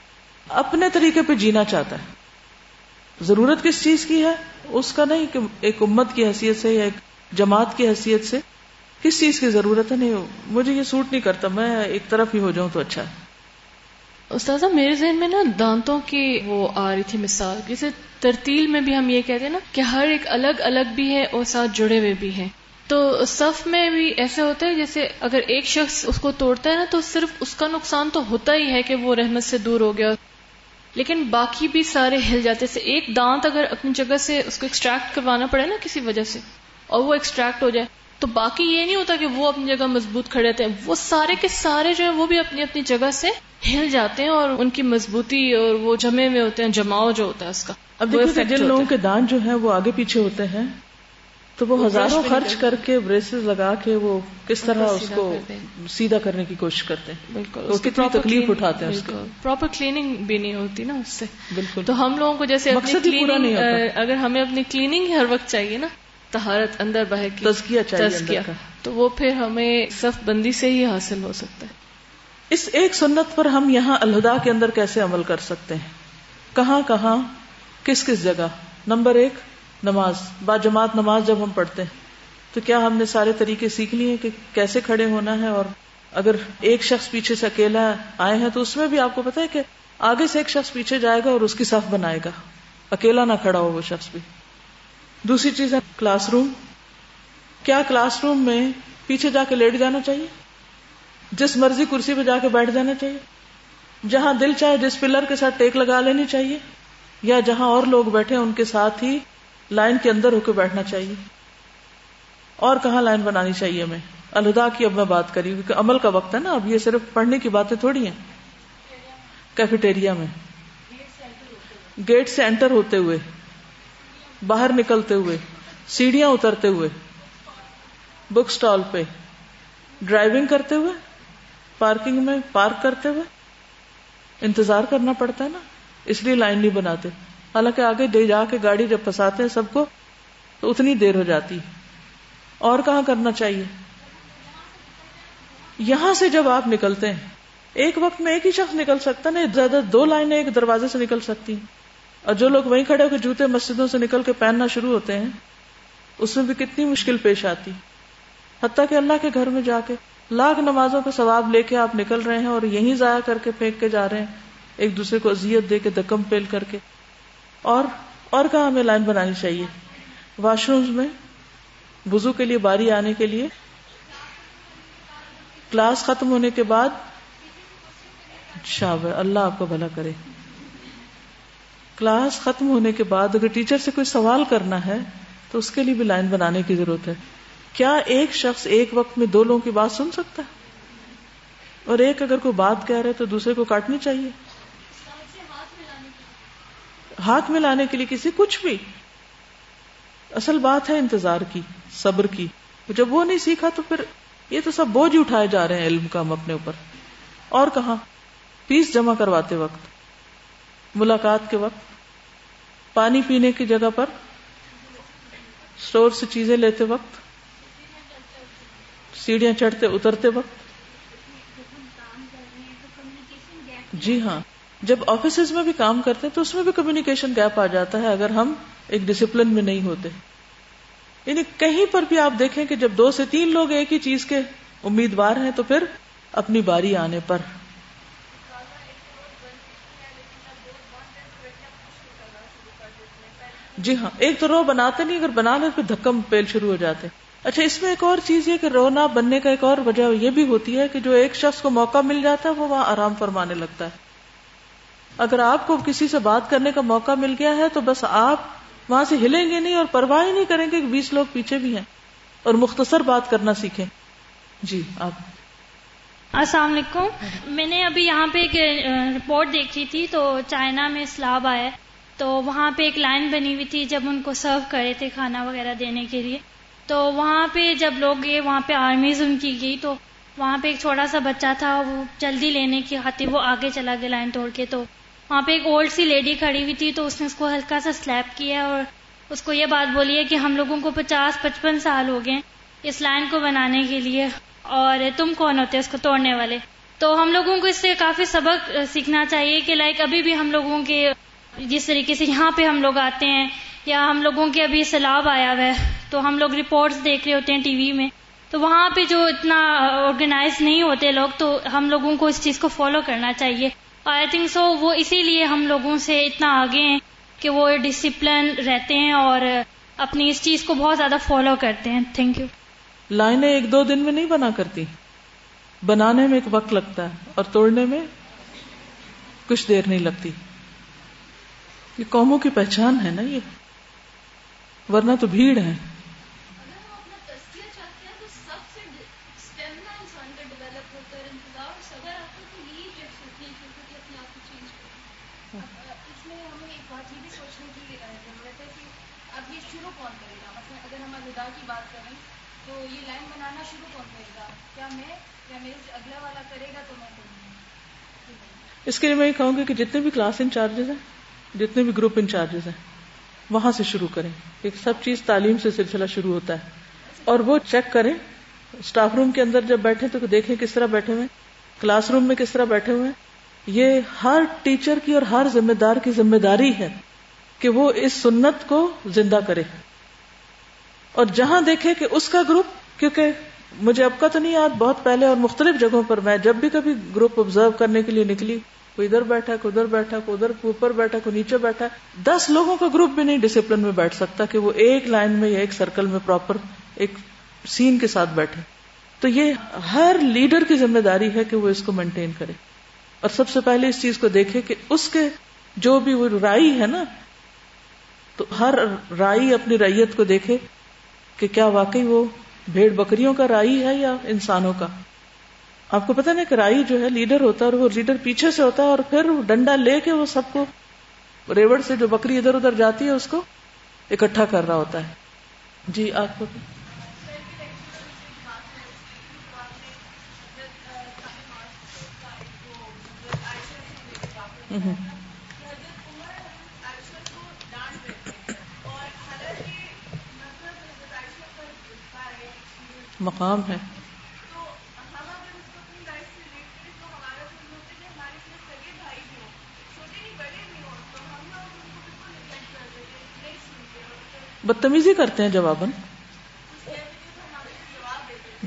اپنے طریقے پہ جینا چاہتا ہے۔ ضرورت کس چیز کی ہے؟ اس کا نہیں کہ ایک امت کی حیثیت سے یا ایک جماعت کی حیثیت سے۔ کس چیز کی ضرورت ہے؟ نہیں، مجھے یہ سوٹ نہیں کرتا، میں ایک طرف ہی ہو جاؤں تو اچھا ہے۔ استاذہ، میرے ذہن میں نا دانتوں کی وہ آ رہی تھی مثال۔ جیسے ترتیل میں بھی ہم یہ کہتے ہیں نا کہ ہر ایک الگ الگ بھی ہے اور ساتھ جڑے ہوئے بھی ہیں۔ تو صف میں بھی ایسا ہوتا ہے جیسے اگر ایک شخص اس کو توڑتا ہے نا تو صرف اس کا نقصان تو ہوتا ہی ہے کہ وہ رحمت سے دور ہو گیا۔ لیکن باقی بھی سارے ہل جاتے سے ایک دانت اگر اپنی جگہ سے اس کو ایکسٹریکٹ کروانا پڑے نا کسی وجہ سے اور وہ ایکسٹریکٹ ہو جائے تو باقی یہ نہیں ہوتا کہ وہ اپنی جگہ مضبوط کھڑے رہتے ہیں۔ وہ سارے کے سارے جو ہیں وہ بھی اپنی اپنی جگہ سے ہل جاتے ہیں اور ان کی مضبوطی اور وہ جمے میں ہوتے ہیں جماؤ جو ہوتا ہے اس کا۔ اب جن لوگوں کے دان جو ہیں وہ آگے پیچھے ہوتے ہیں تو وہ ہزاروں خرچ کر کے بریسز لگا کے وہ کس طرح اس کو سیدھا کرنے کی کوشش کرتے ہیں۔ بالکل کتنی تکلیف اٹھاتے ہیں پراپر کلیننگ بھی نہیں ہوتی نا اس سے۔ بالکل۔ تو ہم لوگوں کو جیسے اگر ہمیں اپنی کلیننگ ہر وقت چاہیے نا تہارت اندر بہ کی تزکیہ چاہیے تو وہ پھر ہمیں صف بندی سے ہی حاصل ہو سکتا ہے۔ اس ایک سنت پر ہم یہاں الہدا کے اندر کیسے عمل کر سکتے ہیں؟ کہاں کہاں کس کس جگہ؟ نمبر ایک نماز با جماعت نماز جب ہم پڑھتے ہیں، تو کیا ہم نے سارے طریقے سیکھ لیے کہ کیسے کھڑے ہونا ہے؟ اور اگر ایک شخص پیچھے سے اکیلا آئے ہیں، تو اس میں بھی آپ کو پتا ہے کہ آگے سے ایک شخص پیچھے جائے گا اور اس کی صف بنائے گا۔ اکیلا نہ کھڑا ہو وہ شخص بھی۔ دوسری چیز ہے کلاس روم۔ کیا کلاس روم میں پیچھے جا کے لیٹ جانا چاہیے؟ جس مرضی کرسی پہ جا کے بیٹھ جانا چاہیے۔ جہاں دل چاہے، جس پلر کے ساتھ ٹیک لگا لینی چاہیے۔ یا جہاں اور لوگ بیٹھے ان کے ساتھ ہی لائن کے اندر ہو کے بیٹھنا چاہیے۔ اور کہاں لائن بنانی چاہیے ہمیں؟ الہدا کی اب میں بات کری کیونکہ عمل کا وقت ہے نا، اب یہ صرف پڑھنے کی باتیں تھوڑی ہیں۔ کیفیٹیریا میں۔ گیٹ سے انٹر ہوتے ہوئے، باہر نکلتے ہوئے، سیڑھیاں اترتے ہوئے، بک اسٹال پہ، ڈرائیونگ کرتے ہوئے، پارکنگ میں پارک کرتے ہوئے، انتظار کرنا پڑتا ہے نا، اس لیے لائن نہیں بناتے۔ حالانکہ آگے دے جا کے گاڑی جب پھنساتے ہیں سب کو، تو اتنی دیر ہو جاتی اور کہاں کرنا چاہیے؟ یہاں سے جب آپ نکلتے ہیں، ایک وقت میں ایک ہی شخص نکل سکتا نا زیادہ دو لائنیں ایک دروازے سے نکل سکتی اور جو لوگ وہیں کھڑے ہو کے جوتے مسجدوں سے نکل کے پہننا شروع ہوتے ہیں، اس میں بھی کتنی مشکل پیش آتی۔ حتیٰ کہ اللہ کے گھر میں جا کے لاکھ نمازوں کا ثواب لے کے آپ نکل رہے ہیں اور یہیں ضائع کر کے پھینک کے جا رہے ہیں، ایک دوسرے کو اذیت دے کے دکم پیل کر کے۔ اور اور کہاں ہمیں لائن بنانی چاہیے؟ واش روم میں وزو کے لیے، باری آنے کے لیے۔ کلاس ختم ہونے کے بعد شاب اللہ آپ کو بھلا کرے۔ کلاس ختم ہونے کے بعد اگر ٹیچر سے کوئی سوال کرنا ہے، تو اس کے لیے بھی لائن بنانے کی ضرورت ہے۔ کیا ایک شخص ایک وقت میں دو لوگوں کی بات سن سکتا ہے؟ اور ایک اگر کوئی بات کہہ رہے تو دوسرے کو کاٹنی چاہیے۔ ہاتھ میں لانے کے لیے کسی کچھ بھی۔ اصل بات ہے انتظار کی، صبر کی۔ جب وہ نہیں سیکھا تو پھر یہ تو سب بوجھ اٹھائے جا رہے ہیں علم کا ہم اپنے اوپر۔ اور کہاں؟ فیس جمع کرواتے وقت، ملاقات کے وقت، پانی پینے کی جگہ پر اسٹور سے چیزیں لیتے وقت، سیڑھیاں چڑھتے، اترتے وقت۔ جی ہاں۔ جب آفیسز میں بھی کام کرتے ہیں تو اس میں بھی کمیونیکیشن گیپ آ جاتا ہے اگر ہم ایک ڈسپلن میں نہیں ہوتے۔ یعنی کہیں پر بھی آپ دیکھیں کہ جب دو سے تین لوگ ایک ہی چیز کے امیدوار ہیں تو پھر اپنی باری آنے پر۔ جی ہاں ایک تو رو بناتے نہیں، اگر بنا لے پھر دھکم پیل شروع ہو جاتے۔ اچھا اس میں ایک اور چیز یہ کہ رونا بننے کا ایک اور وجہ یہ بھی ہوتی ہے کہ جو ایک شخص کو موقع مل جاتا ہے، وہ وہاں آرام فرمانے لگتا ہے۔ اگر آپ کو کسی سے بات کرنے کا موقع مل گیا ہے تو بس آپ وہاں سے ہلیں گے نہیں اور پرواہ نہیں کریں گے کہ بیس لوگ پیچھے بھی ہیں اور مختصر بات کرنا سیکھیں۔ جی آپ۔ السلام علیکم۔ میں نے ابھی یہاں پہ ایک رپورٹ دیکھی تھی تو چائنا میں سلاب آیا تو وہاں پہ ایک لائن بنی ہوئی تھی جب ان کو سرو کرے تھے کھانا وغیرہ دینے کے لیے۔ تو وہاں پہ جب لوگ گئے وہاں پہ آرمیز ان کی گئی تو وہاں پہ ایک چھوٹا سا بچہ تھا، وہ جلدی لینے کی خاطر وہ آگے چلا گیا لائن توڑ کے۔ تو وہاں پہ ایک اولڈ سی لیڈی کھڑی ہوئی تھی تو اس نے اس کو ہلکا سا سلیپ کیا اور اس کو یہ بات بولی ہے کہ ہم لوگوں کو پچاس پچپن سال ہو گئے اس لائن کو بنانے کے لیے اور تم کون ہوتے اس کو توڑنے والے؟ تو ہم لوگوں کو اس سے کافی سبق سیکھنا چاہیے کہ لائک ابھی بھی ہم لوگوں کے جس طریقے سے یہاں پہ ہم لوگ آتے ہیں یا ہم لوگوں کے ابھی سیلاب آیا ہوا ہے، تو ہم لوگ رپورٹس دیکھ رہے ہوتے ہیں ٹی وی میں۔ تو وہاں پہ جو اتنا آرگنائز نہیں ہوتے لوگ، تو ہم لوگوں کو اس چیز کو فالو کرنا چاہیے۔ آئی تھنک سو وہ اسی لیے ہم لوگوں سے اتنا آگے ہیں کہ وہ ڈسپلن رہتے ہیں اور uh, اپنی اس چیز کو بہت زیادہ فالو کرتے ہیں. تھینک یو لائنیں ایک دو دن میں نہیں بنا کرتی. بنانے میں ایک وقت لگتا ہے اور توڑنے میں کچھ دیر نہیں لگتی. یہ قوموں کی پہچان ہے نا یہ. ورنہ تو بھیڑ ہے. اس کے لیے میں یہ کہوں گی کہ جتنے بھی کلاس انچارجز ہیں، جتنے بھی گروپ انچارجز ہیں، وہاں سے شروع کریں۔ ایک سب چیز تعلیم سے سلسلہ شروع ہوتا ہے۔ اور وہ چیک کریں۔ اسٹاف روم کے اندر جب بیٹھے تو دیکھیں کس طرح بیٹھے ہوئے کلاس روم میں کس طرح بیٹھے ہوئے یہ ہر ٹیچر کی اور ہر ذمہ دار کی ذمہ داری ہے کہ وہ اس سنت کو زندہ کرے۔ اور جہاں دیکھے کہ اس کا گروپ کیونکہ مجھے اب کا تو نہیں یاد، بہت پہلے اور مختلف جگہوں پر میں جب بھی کبھی گروپ آبزرو کرنے کے لیے نکلی۔ کوئی ادھر بیٹھا کوئی ادھر بیٹھا کوئی ادھر اوپر بیٹھا کوئی نیچے بیٹھا دس لوگوں کا گروپ بھی نہیں ڈسپلن میں بیٹھ سکتا کہ وہ ایک لائن میں یا ایک سرکل میں پراپر ایک سین کے ساتھ بیٹھے۔ تو یہ ہر لیڈر کی ذمہ داری ہے کہ وہ اس کو مینٹین کرے۔ اور سب سے پہلے اس چیز کو دیکھے کہ اس کے جو بھی وہ رائی ہے نا، تو ہر رائی اپنی ریت کو دیکھے کہ کیا واقعی وہ بھیڑ بکریوں کا رائی ہے یا انسانوں کا؟ آپ کو پتا نا کہ رائی جو ہے لیڈر ہوتا ہے اور وہ لیڈر پیچھے سے ہوتا ہے اور پھر ڈنڈا لے کے وہ سب کو ریوڑ سے جو بکری ادھر ادھر جاتی ہے اس کو اکٹھا کر رہا ہوتا ہے۔ جی آپ کو مقام ہے۔ بدتمیزی کرتے ہیں جواباً۔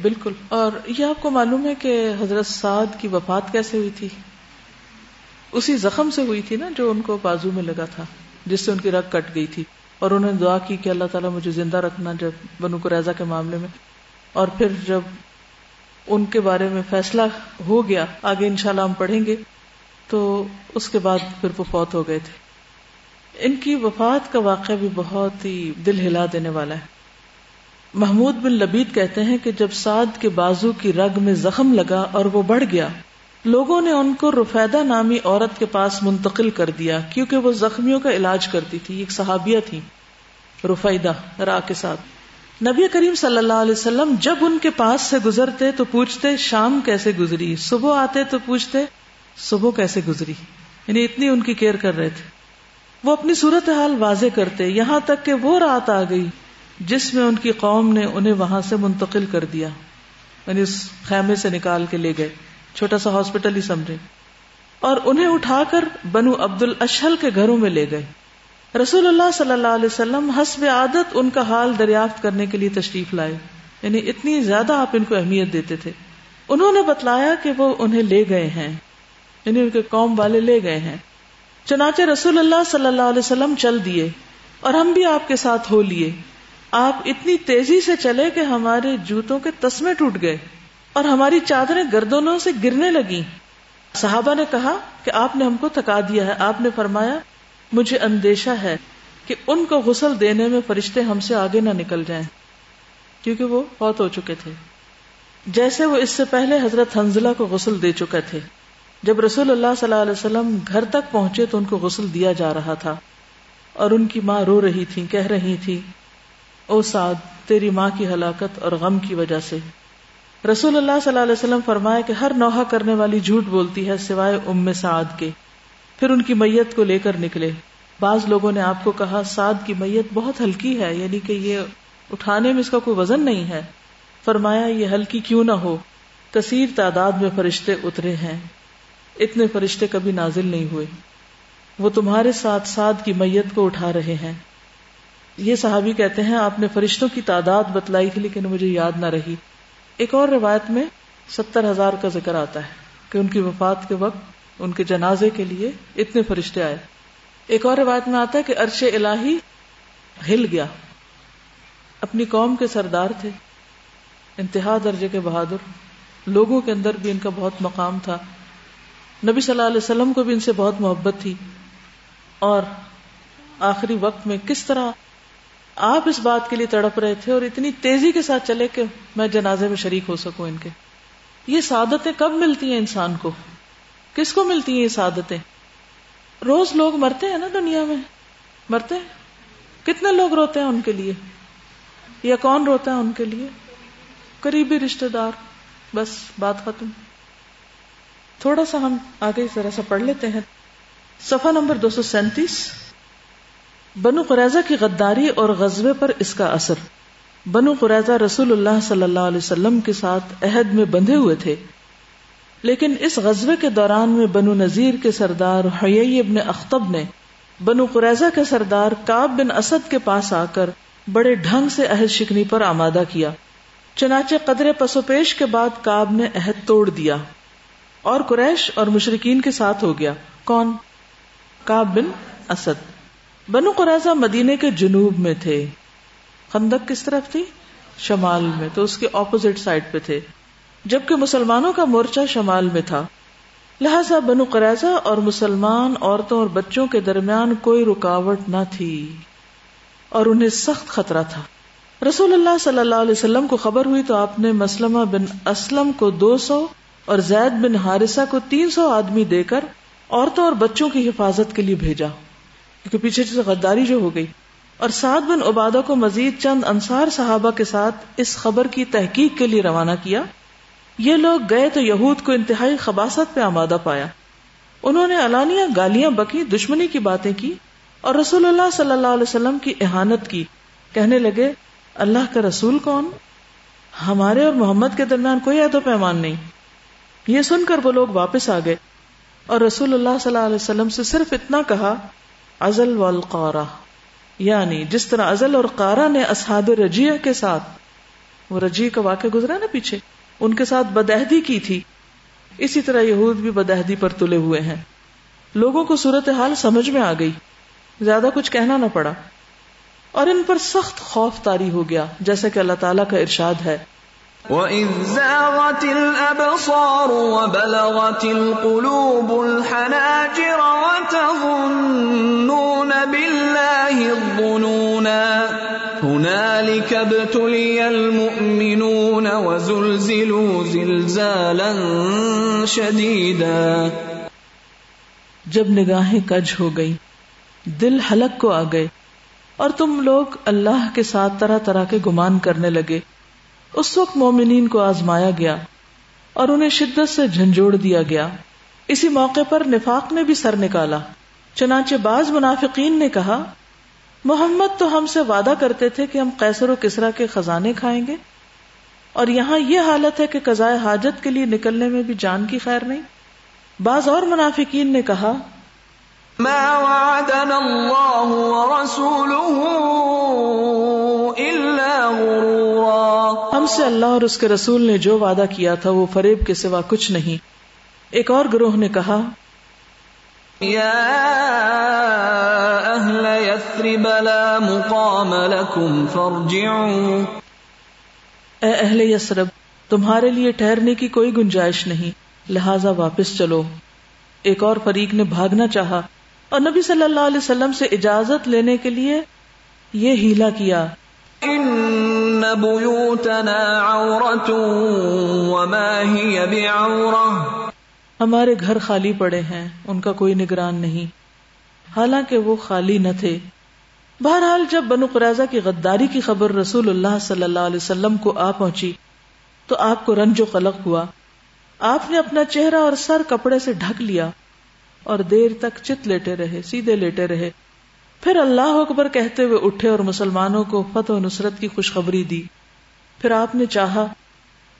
بالکل۔ اور یہ آپ کو معلوم ہے کہ حضرت سعد کی وفات کیسے ہوئی تھی؟ اسی زخم سے ہوئی تھی نا جو ان کو بازو میں لگا تھا، جس سے ان کی رگ کٹ گئی تھی۔ اور انہوں نے دعا کی کہ اللہ تعالیٰ مجھے زندہ رکھنا جب بنو کو ریزا کے معاملے میں۔ اور پھر جب ان کے بارے میں فیصلہ ہو گیا، آگے انشاءاللہ ہم پڑھیں گے، تو اس کے بعد پھر وہ فوت ہو گئے تھے۔ ان کی وفات کا واقعہ بھی بہت ہی دل ہلا دینے والا ہے۔ محمود بن لبید کہتے ہیں کہ جب سعد کے بازو کی رگ میں زخم لگا اور وہ بڑھ گیا، لوگوں نے ان کو رفیدہ نامی عورت کے پاس منتقل کر دیا، کیونکہ وہ زخمیوں کا علاج کرتی تھی، ایک صحابیہ تھی رفیدہ، را کے ساتھ۔ نبی کریم صلی اللہ علیہ وسلم جب ان کے پاس سے گزرتے تو پوچھتے، شام کیسے گزری؟ صبح آتے تو پوچھتے، صبح کیسے گزری؟ یعنی اتنی ان کی کیئر کر رہے تھے۔ وہ اپنی صورت حال واضح کرتے، یہاں تک کہ وہ رات آ گئی جس میں ان کی قوم نے انہیں وہاں سے منتقل کر دیا یعنی اس خیمے سے نکال کے لے گئے، چھوٹا سا ہاسپٹل ہی سمجھے اور انہیں اٹھا کر بنو عبد الشل کے گھروں میں لے گئے۔ رسول اللہ صلی اللہ علیہ وسلم حسب عادت ان کا حال دریافت کرنے کے لیے تشریف لائے یعنی اتنی زیادہ آپ ان کو اہمیت دیتے تھے۔ انہوں نے بتلایا کہ وہ انہیں لے گئے ہیں یعنی ان کے قوم والے لے گئے ہیں۔ چنانچہ رسول اللہ صلی اللہ علیہ وسلم چل دیے اور ہم بھی آپ کے ساتھ ہو لیے۔ آپ اتنی تیزی سے چلے کہ ہمارے جوتوں کے تسمے ٹوٹ گئے اور ہماری چادریں گردونوں سے گرنے لگی صحابہ نے کہا کہ آپ نے ہم کو تھکا دیا ہے۔ آپ نے فرمایا، مجھے اندیشہ ہے کہ ان کو غسل دینے میں فرشتے ہم سے آگے نہ نکل جائیں۔ کیونکہ وہ بہت ہو چکے تھے۔ جیسے وہ اس سے پہلے حضرت حنزلہ کو غسل دے چکے تھے۔ جب رسول اللہ صلی اللہ علیہ وسلم گھر تک پہنچے تو ان کو غسل دیا جا رہا تھا اور ان کی ماں رو رہی تھی، کہہ رہی تھی، او سعد، تیری ماں کی ہلاکت اور غم کی وجہ سے. رسول اللہ صلی اللہ علیہ وسلم فرمایا کہ ہر نوحہ کرنے والی جھوٹ بولتی ہے سوائے ام سعد کے۔ پھر ان کی میت کو لے کر نکلے۔ بعض لوگوں نے آپ کو کہا، سعد کی میت بہت ہلکی ہے یعنی کہ یہ اٹھانے میں اس کا کوئی وزن نہیں ہے۔ فرمایا، یہ ہلکی کیوں نہ ہو؟ کثیر تعداد میں فرشتے اترے ہیں۔ اتنے فرشتے کبھی نازل نہیں ہوئے۔ وہ تمہارے ساتھ سعد کی میت کو اٹھا رہے ہیں۔ یہ صحابی کہتے ہیں، آپ نے فرشتوں کی تعداد بتلائی تھی لیکن مجھے یاد نہ رہی۔ ایک اور روایت میں ستر ہزار کا ذکر آتا ہے کہ ان کی وفات کے وقت ان کے جنازے کے لیے اتنے فرشتے آئے۔ ایک اور روایت میں آتا ہے کہ عرش الہی ہل گیا۔ اپنی قوم کے سردار تھے۔ انتہا درجے کے بہادر۔ لوگوں کے اندر بھی ان کا بہت مقام تھا۔ نبی صلی اللہ علیہ وسلم کو بھی ان سے بہت محبت تھی۔ اور آخری وقت میں کس طرح آپ اس بات کے لیے تڑپ رہے تھے اور اتنی تیزی کے ساتھ چلے کہ میں جنازے میں شریک ہو سکوں ان کے۔ یہ سعادتیں کب ملتی ہیں انسان کو؟ کس کو ملتی ہیں یہ سعادتیں؟ روز لوگ مرتے ہیں نا دنیا میں۔ مرتے ہیں؟ کتنے لوگ روتے ہیں ان کے لیے؟ یا کون روتا ہے ان کے لیے؟ قریبی رشتے دار۔ بس، بات ختم۔ تھوڑا سا ہم آگے ذرا سا پڑھ لیتے ہیں۔ صفحہ نمبر دو سو سینتیس۔ بنو قریضہ کی غداری اور غزبے پر اس کا اثر۔ بنو قریضہ رسول اللہ صلی اللہ علیہ وسلم کے ساتھ عہد میں بندھے ہوئے تھے۔ لیکن اس غزبے کے دوران میں بنو نذیر کے سردار حیی ابن اختب نے بنو قریضہ کے سردار کاب بن اسد کے پاس آ کر بڑے ڈھنگ سے عہد شکنی پر آمادہ کیا۔ چنانچہ قدر پسو پیش کے بعد کاب نے عہد توڑ دیا۔ اور قریش اور مشرقین کے ساتھ ہو گیا۔ کون؟ کاب بن اسد۔ بنو قرضہ مدینے کے جنوب میں تھے۔ خندق کس طرف تھی؟ شمال میں، تو اس کے اپوزٹ سائڈ پہ تھے۔ جبکہ مسلمانوں کا مورچہ شمال میں تھا۔ لہذا بنو قرضہ اور مسلمان عورتوں اور بچوں کے درمیان کوئی رکاوٹ نہ تھی۔ اور انہیں سخت خطرہ تھا۔ رسول اللہ صلی اللہ علیہ وسلم کو خبر ہوئی تو آپ نے مسلمہ بن اسلم کو دو سو اور زید بن حارثہ کو تین سو آدمی دے کر عورتوں اور بچوں کی حفاظت کے لیے بھیجا، کیونکہ پیچھے سے غداری جو ہو گئی۔ اور سعد بن عبادہ کو مزید چند انصار صحابہ کے ساتھ اس خبر کی تحقیق کے لیے روانہ کیا۔ یہ لوگ گئے تو یہود کو انتہائی خباست پہ آمادہ پایا۔ انہوں نے علانیہ گالیاں بکی دشمنی کی باتیں کی اور رسول اللہ صلی اللہ علیہ وسلم کی احانت کی۔ کہنے لگے، اللہ کا رسول کون؟ ہمارے اور محمد کے درمیان کوئی عہد و پیمان نہیں۔ یہ سن کر وہ لوگ واپس آ گئے اور رسول اللہ صلی اللہ علیہ وسلم سے صرف اتنا کہا، ازل والقارہ. یعنی جس طرح ازل اور قارا نے اصحاب رجیہ کے ساتھ، وہ رجی کا واقع گزرا نا پیچھے، ان کے ساتھ بدہدی کی تھی۔ اسی طرح یہود بھی بدہدی پر تلے ہوئے ہیں۔ لوگوں کو صورت حال سمجھ میں آ گئی۔ زیادہ کچھ کہنا نہ پڑا۔ اور ان پر سخت خوف تاری ہو گیا، جیسا کہ اللہ تعالیٰ کا ارشاد ہے۔ وَإِذْ زَاغَتِ الْأَبْصَارُ وَبَلَغَتِ الْقُلُوبُ الْحَنَاجِرَ وَتَظُنُّونَ بِاللَّهِ الظُّنُونَا هُنَالِكَ ابْتُلِيَ الْمُؤْمِنُونَ وَزُلْزِلُوا زِلْزَالًا شَدِيدًا جب نگاہیں کج ہو گئی دل حلق کو آ گئے اور تم لوگ اللہ کے ساتھ طرح طرح کے گمان کرنے لگے۔ اس وقت مومنین کو آزمایا گیا اور انہیں شدت سے جھنجھوڑ دیا گیا۔ اسی موقع پر نفاق نے بھی سر نکالا۔ چنانچہ بعض منافقین نے کہا، محمد تو ہم سے وعدہ کرتے تھے کہ ہم قیصر و کسرا کے خزانے کھائیں گے۔ اور یہاں یہ حالت ہے کہ قضاء حاجت کے لیے نکلنے میں بھی جان کی خیر نہیں۔ بعض اور منافقین نے کہا، ما وعدنا الله ورسوله إلا غرورا ہم سے اللہ اور اس کے رسول نے جو وعدہ کیا تھا وہ فریب کے سوا کچھ نہیں۔ ایک اور گروہ نے کہا يا أهل يثرب لا مقام لكم فارجعوا اے اہل یسرب تمہارے لیے ٹھہرنے کی کوئی گنجائش نہیں لہذا واپس چلو۔ ایک اور فریق نے بھاگنا چاہا اور نبی صلی اللہ علیہ وسلم سے اجازت لینے کے لیے یہ ہیلا کیا۔ وما ہمارے گھر خالی پڑے ہیں، ان کا کوئی نگران نہیں۔ حالانکہ وہ خالی نہ تھے۔ بہرحال جب بنو قریظہ کی غداری کی خبر رسول اللہ صلی اللہ علیہ وسلم کو آ پہنچی، تو آپ کو رنج و قلق ہوا۔ آپ نے اپنا چہرہ اور سر کپڑے سے ڈھک لیا اور دیر تک چت لیٹے رہے، سیدھے لیٹے رہے۔ پھر اللہ اکبر کہتے ہوئے اٹھے اور مسلمانوں کو فتح و نصرت کی خوشخبری دی۔ پھر آپ نے چاہا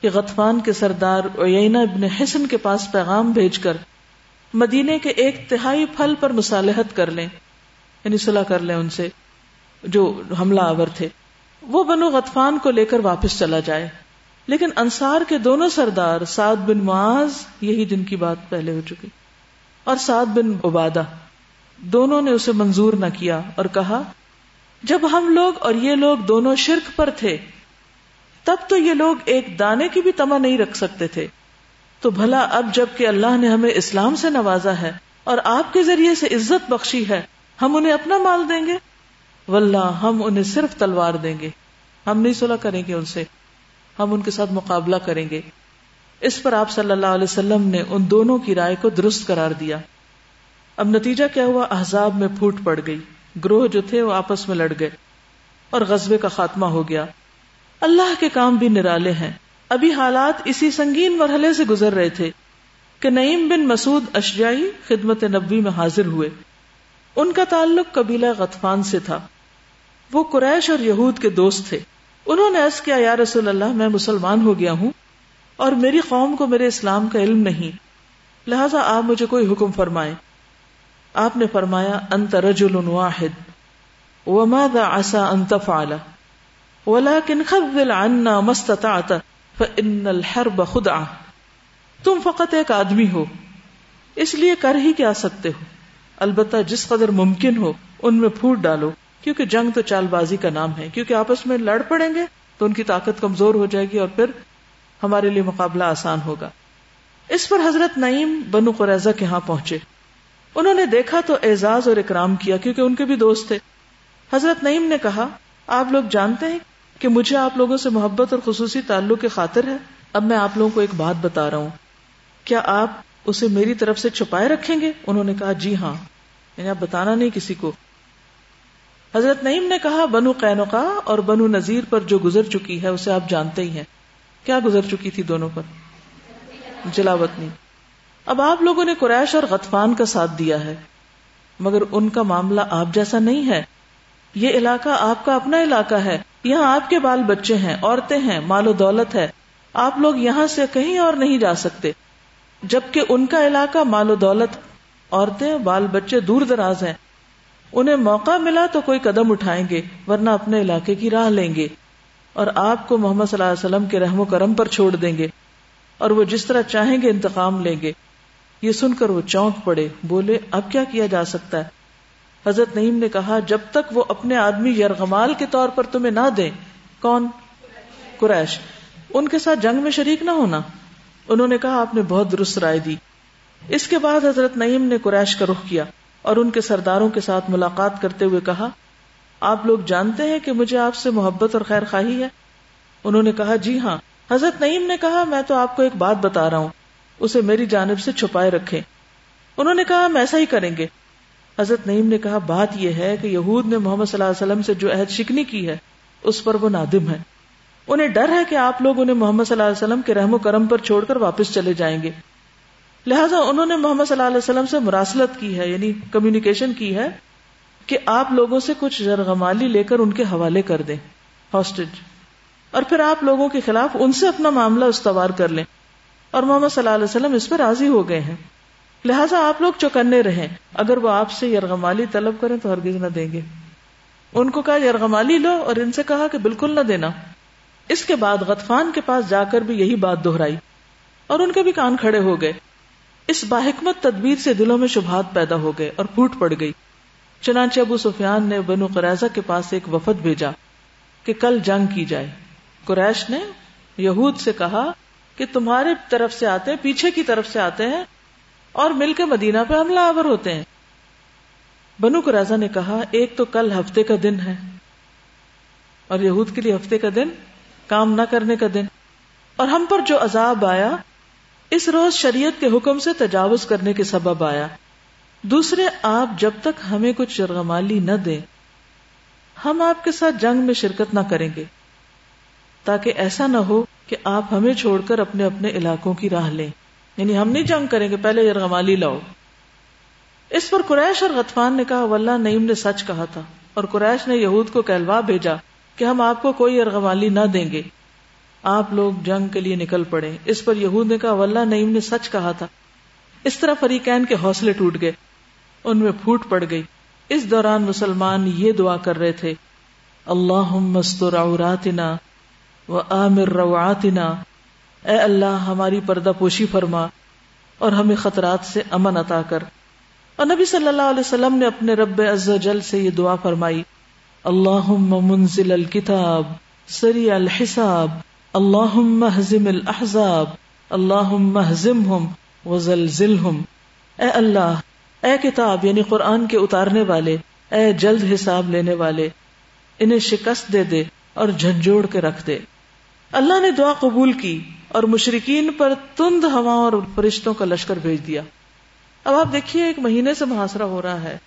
کہ غطفان کے سردار عیینہ ابن حسن کے پاس پیغام بھیج کر مدینے کے ایک تہائی پھل پر مصالحت کر لیں یعنی صلح کر لیں ان سے، جو حملہ آور تھے۔ وہ بنو غطفان کو لے کر واپس چلا جائے۔ لیکن انصار کے دونوں سردار سعد بن معاذ، یہی جن کی بات پہلے ہو چکی، اور سعد بن عبادہ۔ دونوں نے اسے منظور نہ کیا اور کہا، جب ہم لوگ اور یہ لوگ دونوں شرک پر تھے، تب تو یہ لوگ ایک دانے کی بھی تما نہیں رکھ سکتے تھے۔ تو بھلا اب جبکہ اللہ نے ہمیں اسلام سے نوازا ہے اور آپ کے ذریعے سے عزت بخشی ہے، ہم انہیں اپنا مال دیں گے؟ واللہ، ہم انہیں صرف تلوار دیں گے۔ ہم نہیں صلح کریں گے ان سے۔ ہم ان کے ساتھ مقابلہ کریں گے۔ اس پر آپ صلی اللہ علیہ وسلم نے ان دونوں کی رائے کو درست قرار دیا۔ اب نتیجہ کیا ہوا؟ احزاب میں پھوٹ پڑ گئی۔ گروہ جو تھے وہ آپس میں لڑ گئے اور غزبے کا خاتمہ ہو گیا۔ اللہ کے کام بھی نرالے ہیں۔ ابھی حالات اسی سنگین مرحلے سے گزر رہے تھے کہ نعیم بن مسعود اشجائی خدمت نبی میں حاضر ہوئے۔ ان کا تعلق قبیلہ غطفان سے تھا۔ وہ قریش اور یہود کے دوست تھے۔ انہوں نے عرض کیا، یا رسول اللہ، میں مسلمان ہو گیا ہوں اور میری قوم کو میرے اسلام کا علم نہیں۔ لہذا آپ مجھے کوئی حکم فرمائے آپ نے فرمایا، انت رجل واحد، وماذا عسى ان تفعل؟ ولكن خذل عنا ما استطعت فان الحرب خدعه تم فقط ایک آدمی ہو، اس لیے کر ہی کیا سکتے ہو۔ البتہ جس قدر ممکن ہو، ان میں پھوٹ ڈالو، کیونکہ جنگ تو چال بازی کا نام ہے۔ کیونکہ آپس میں لڑ پڑیں گے، تو ان کی طاقت کمزور ہو جائے گی اور پھر ہمارے لیے مقابلہ آسان ہوگا۔ اس پر حضرت نعیم بنو قریضہ کے ہاں پہنچے۔ انہوں نے دیکھا تو اعزاز اور اکرام کیا کیونکہ ان کے بھی دوست تھے۔ حضرت نعیم نے کہا، آپ لوگ جانتے ہیں کہ مجھے آپ لوگوں سے محبت اور خصوصی تعلق کی خاطر ہے۔ اب میں آپ لوگوں کو ایک بات بتا رہا ہوں۔ کیا آپ اسے میری طرف سے چھپائے رکھیں گے؟ انہوں نے کہا جی ہاں۔ یعنی آپ بتانا نہیں کسی کو۔ حضرت نعیم نے کہا، بنو قینقا اور بنو نذیر پر جو گزر چکی ہے، اسے آپ جانتے ہی ہیں۔ کیا گزر چکی تھی دونوں پر؟ جلاوطنی۔ اب آپ لوگوں نے قریش اور غطفان کا ساتھ دیا ہے، مگر ان کا معاملہ آپ جیسا نہیں ہے۔ یہ علاقہ آپ کا اپنا علاقہ ہے، یہاں آپ کے بال بچے ہیں، عورتیں ہیں، مال و دولت ہے۔ آپ لوگ یہاں سے کہیں اور نہیں جا سکتے، جبکہ ان کا علاقہ مال و دولت، عورتیں، بال بچے دور دراز ہیں۔ انہیں موقع ملا تو کوئی قدم اٹھائیں گے، ورنہ اپنے علاقے کی راہ لیں گے۔ اور آپ کو محمد صلی اللہ علیہ وسلم کے رحم و کرم پر چھوڑ دیں گے۔ اور وہ جس طرح چاہیں گے انتقام لیں گے۔ یہ سن کر وہ چونک پڑے، بولے، اب کیا کیا جا سکتا ہے؟ حضرت نعیم نے کہا، جب تک وہ اپنے آدمی یرغمال کے طور پر تمہیں نہ دیں، کون؟ قریش۔ ان کے ساتھ جنگ میں شریک نہ ہونا۔ انہوں نے کہا، آپ نے بہت درست رائے دی۔ اس کے بعد حضرت نعیم نے قریش کا رخ کیا اور ان کے سرداروں کے ساتھ ملاقات کرتے ہوئے کہا، آپ لوگ جانتے ہیں کہ مجھے آپ سے محبت اور خیر خواہی ہے؟ انہوں نے کہا جی ہاں۔ حضرت نعیم نے کہا، میں تو آپ کو ایک بات بتا رہا ہوں۔ اسے میری جانب سے چھپائے رکھے انہوں نے کہا، ہم ایسا ہی کریں گے۔ حضرت نعیم نے کہا، بات یہ ہے کہ یہود نے محمد صلی اللہ علیہ وسلم سے جو عہد شکنی کی ہے، اس پر وہ نادم ہے انہیں ڈر ہے کہ آپ لوگ انہیں محمد صلی اللہ علیہ وسلم کے رحم و کرم پر چھوڑ کر واپس چلے جائیں گے۔ لہٰذا انہوں نے محمد صلی اللہ علیہ وسلم سے مراسلت کی ہے یعنی کمیونیکیشن کی ہے کہ آپ لوگوں سے کچھ جرغمالی لے کر ان کے حوالے کر دیں۔ ہاسٹیج اور پھر آپ لوگوں کے خلاف ان سے اپنا معاملہ استوار کر لیں۔ اور محمد صلی اللہ علیہ وسلم اس پہ راضی ہو گئے ہیں۔ لہٰذا آپ لوگ چوکنے رہیں۔ اگر وہ آپ سے یرغمالی طلب کریں تو ہرگز نہ دیں گے۔ ان کو کہا، یرغمالی لو، اور ان سے کہا کہ بالکل نہ دینا۔ اس کے بعد غطفان کے پاس جا کر بھی یہی بات دہرائی۔ اور ان کے بھی کان کھڑے ہو گئے۔ اس باحکمت تدبیر سے دلوں میں شبہات پیدا ہو گئے اور پھوٹ پڑ گئی۔ چنانچہ ابو سفیان نے بنو قریضہ کے پاس ایک وفد بھیجا کہ کل جنگ کی جائے۔ قریش نے یہود سے کہا کہ تمہارے طرف سے آتے ہیں، پیچھے کی طرف سے آتے ہیں اور مل کے مدینہ پہ حملہ آور ہوتے ہیں۔ بنو قریضہ نے کہا، ایک تو کل ہفتے کا دن ہے اور یہود کے لیے ہفتے کا دن کام نہ کرنے کا دن۔ اور ہم پر جو عذاب آیا، اس روز شریعت کے حکم سے تجاوز کرنے کے سبب آیا۔ دوسرے، آپ جب تک ہمیں کچھ شرغمالی نہ دیں، ہم آپ کے ساتھ جنگ میں شرکت نہ کریں گے، تاکہ ایسا نہ ہو کہ آپ ہمیں چھوڑ کر اپنے اپنے علاقوں کی راہ لیں۔ یعنی ہم نہیں جنگ کریں گے، پہلے یرغمالی لاؤ۔ اس پر قریش اور غطفان نے کہا، واللہ نعیم نے سچ کہا تھا۔ اور قریش نے یہود کو کہلوا بھیجا کہ ہم آپ کو کوئی یرغمالی نہ دیں گے۔ آپ لوگ جنگ کے لیے نکل پڑے۔ اس پر یہود نے کہا، واللہ نعیم نے سچ کہا تھا۔ اس طرح فریقین کے حوصلے ٹوٹ گئے۔ ان میں پھوٹ پڑ گئی۔ اس دوران مسلمان یہ دعا کر رہے تھے اللہ مستور عوراتنا و عامر رواتنا اے اللہ، ہماری پردہ پوشی فرما اور ہمیں خطرات سے امن عطا کر۔ اور نبی صلی اللہ علیہ وسلم نے اپنے رب عز و جل سے یہ دعا فرمائی۔ اللہ منزل الکتاب سری الحساب۔ اللہ محزم الحزاب اللہ محزم ہم وزلزل اے اللہ، اے کتاب یعنی قرآن کے اتارنے والے، اے جلد حساب لینے والے، انہیں شکست دے دے اور جھنجھوڑ کے رکھ دے۔ اللہ نے دعا قبول کی اور مشرقین پر تند ہوا اور فرشتوں کا لشکر بھیج دیا۔ اب آپ دیکھیے ایک مہینے سے محاصرہ ہو رہا ہے۔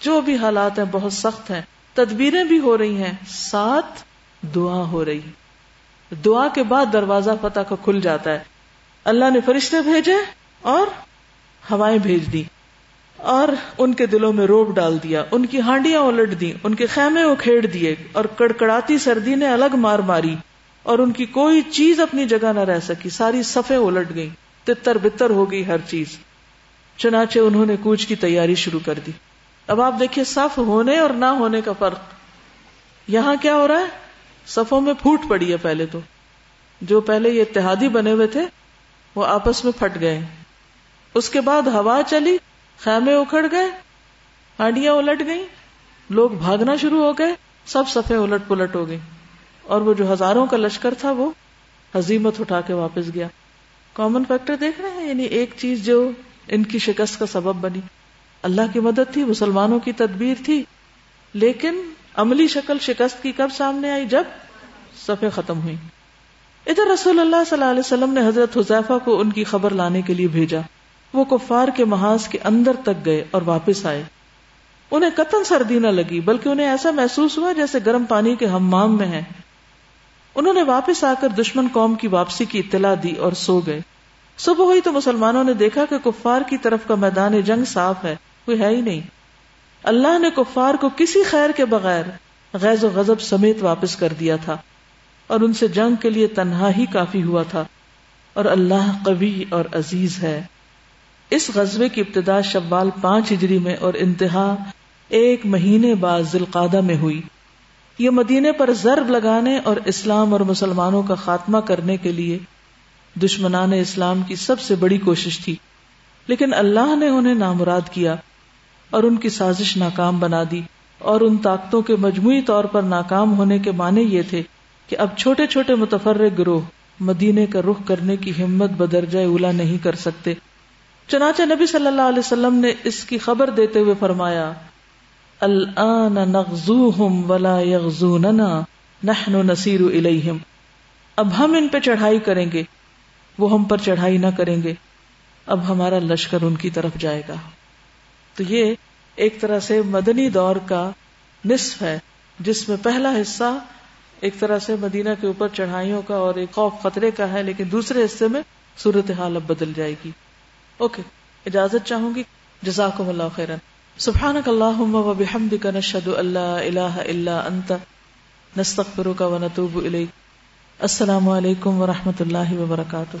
جو بھی حالات ہیں بہت سخت ہیں۔ تدبیریں بھی ہو رہی ہیں۔ ساتھ دعا ہو رہی۔ دعا کے بعد دروازہ فتح کا کھل جاتا ہے۔ اللہ نے فرشتے بھیجے اور ہوائیں بھیج دی۔ اور ان کے دلوں میں روب ڈال دیا۔ ان کی ہانڈیاں الٹ دی ان کے خیمے اکھیڑ دیے اور کڑکڑاتی سردی نے الگ مار ماری۔ اور ان کی کوئی چیز اپنی جگہ نہ رہ سکی، ساری صفے الٹ گئی تتر بتر ہو گئی ہر چیز۔ چنانچہ انہوں نے کوچ کی تیاری شروع کر دی۔ اب آپ دیکھیے، صف ہونے اور نہ ہونے کا فرق۔ یہاں کیا ہو رہا ہے؟ صفوں میں پھوٹ پڑی ہے پہلے تو۔ جو پہلے یہ اتحادی بنے ہوئے تھے، وہ آپس میں پھٹ گئے۔ اس کے بعد ہوا چلی، خیمے اکھڑ گئے، ہانڈیاں الٹ گئی لوگ بھاگنا شروع ہو گئے، سب سفے الٹ پلٹ ہو گئی اور وہ جو ہزاروں کا لشکر تھا وہ حزیمت اٹھا کے واپس گیا۔ کامن فیکٹر دیکھ رہے ہیں؟ یعنی ایک چیز جو ان کی شکست کا سبب بنی۔ اللہ کی مدد تھی، مسلمانوں کی تدبیر تھی، لیکن عملی شکل شکست کی کب سامنے آئی؟ جب صفے ختم ہوئی۔ ادھر رسول اللہ صلی اللہ علیہ وسلم نے حضرت حذیفہ کو ان کی خبر لانے کے لیے بھیجا۔ وہ کفار کے محاذ کے اندر تک گئے اور واپس آئے۔ انہیں قطن سردی نہ لگی، بلکہ انہیں ایسا محسوس ہوا جیسے گرم پانی کے ہمام میں ہیں۔ انہوں نے واپس آ کر دشمن قوم کی واپسی کی اطلاع دی اور سو گئے۔ صبح ہوئی تو مسلمانوں نے دیکھا کہ کفار کی طرف کا میدان جنگ صاف ہے، کوئی ہے ہی نہیں۔ اللہ نے کفار کو کسی خیر کے بغیر غیظ و غضب سمیت واپس کر دیا تھا اور ان سے جنگ کے لیے تنہا ہی کافی ہوا تھا۔ اور اللہ قوی اور عزیز ہے۔ اس غزبے کی ابتدا شوال پانچ ہجری میں اور انتہا ایک مہینے بعد ذلقادہ میں ہوئی۔ یہ مدینے پر ضرب لگانے اور اسلام اور مسلمانوں کا خاتمہ کرنے کے لیے دشمنان اسلام کی سب سے بڑی کوشش تھی، لیکن اللہ نے انہیں نامراد کیا اور ان کی سازش ناکام بنا دی اور ان طاقتوں کے مجموعی طور پر ناکام ہونے کے معنی یہ تھے کہ اب چھوٹے چھوٹے متفر گروہ مدینے کا رخ کرنے کی ہمت بدرجہ اولا نہیں کر سکتے۔ چنانچہ نبی صلی اللہ علیہ وسلم نے اس کی خبر دیتے ہوئے فرمایا الان نغزوہم ولا یغزوننا، نحن نسیر الیہم۔ اب ہم ان پہ چڑھائی کریں گے، وہ ہم پر چڑھائی نہ کریں گے۔ اب ہمارا لشکر ان کی طرف جائے گا۔ تو یہ ایک طرح سے مدنی دور کا نصف ہے، جس میں پہلا حصہ ایک طرح سے مدینہ کے اوپر چڑھائیوں کا اور ایک خوف خطرے کا ہے، لیکن دوسرے حصے میں صورتحال اب بدل جائے گی۔ اوکے، اجازت چاہوں گی؟ جزاکم اللہ خیرن۔ سبحانک اللہم و بحمدک نشہد اللہ الہ الا انت، نستغفرک و نتوب الیک۔ السلام علیکم و رحمت اللہ وبرکاتہ۔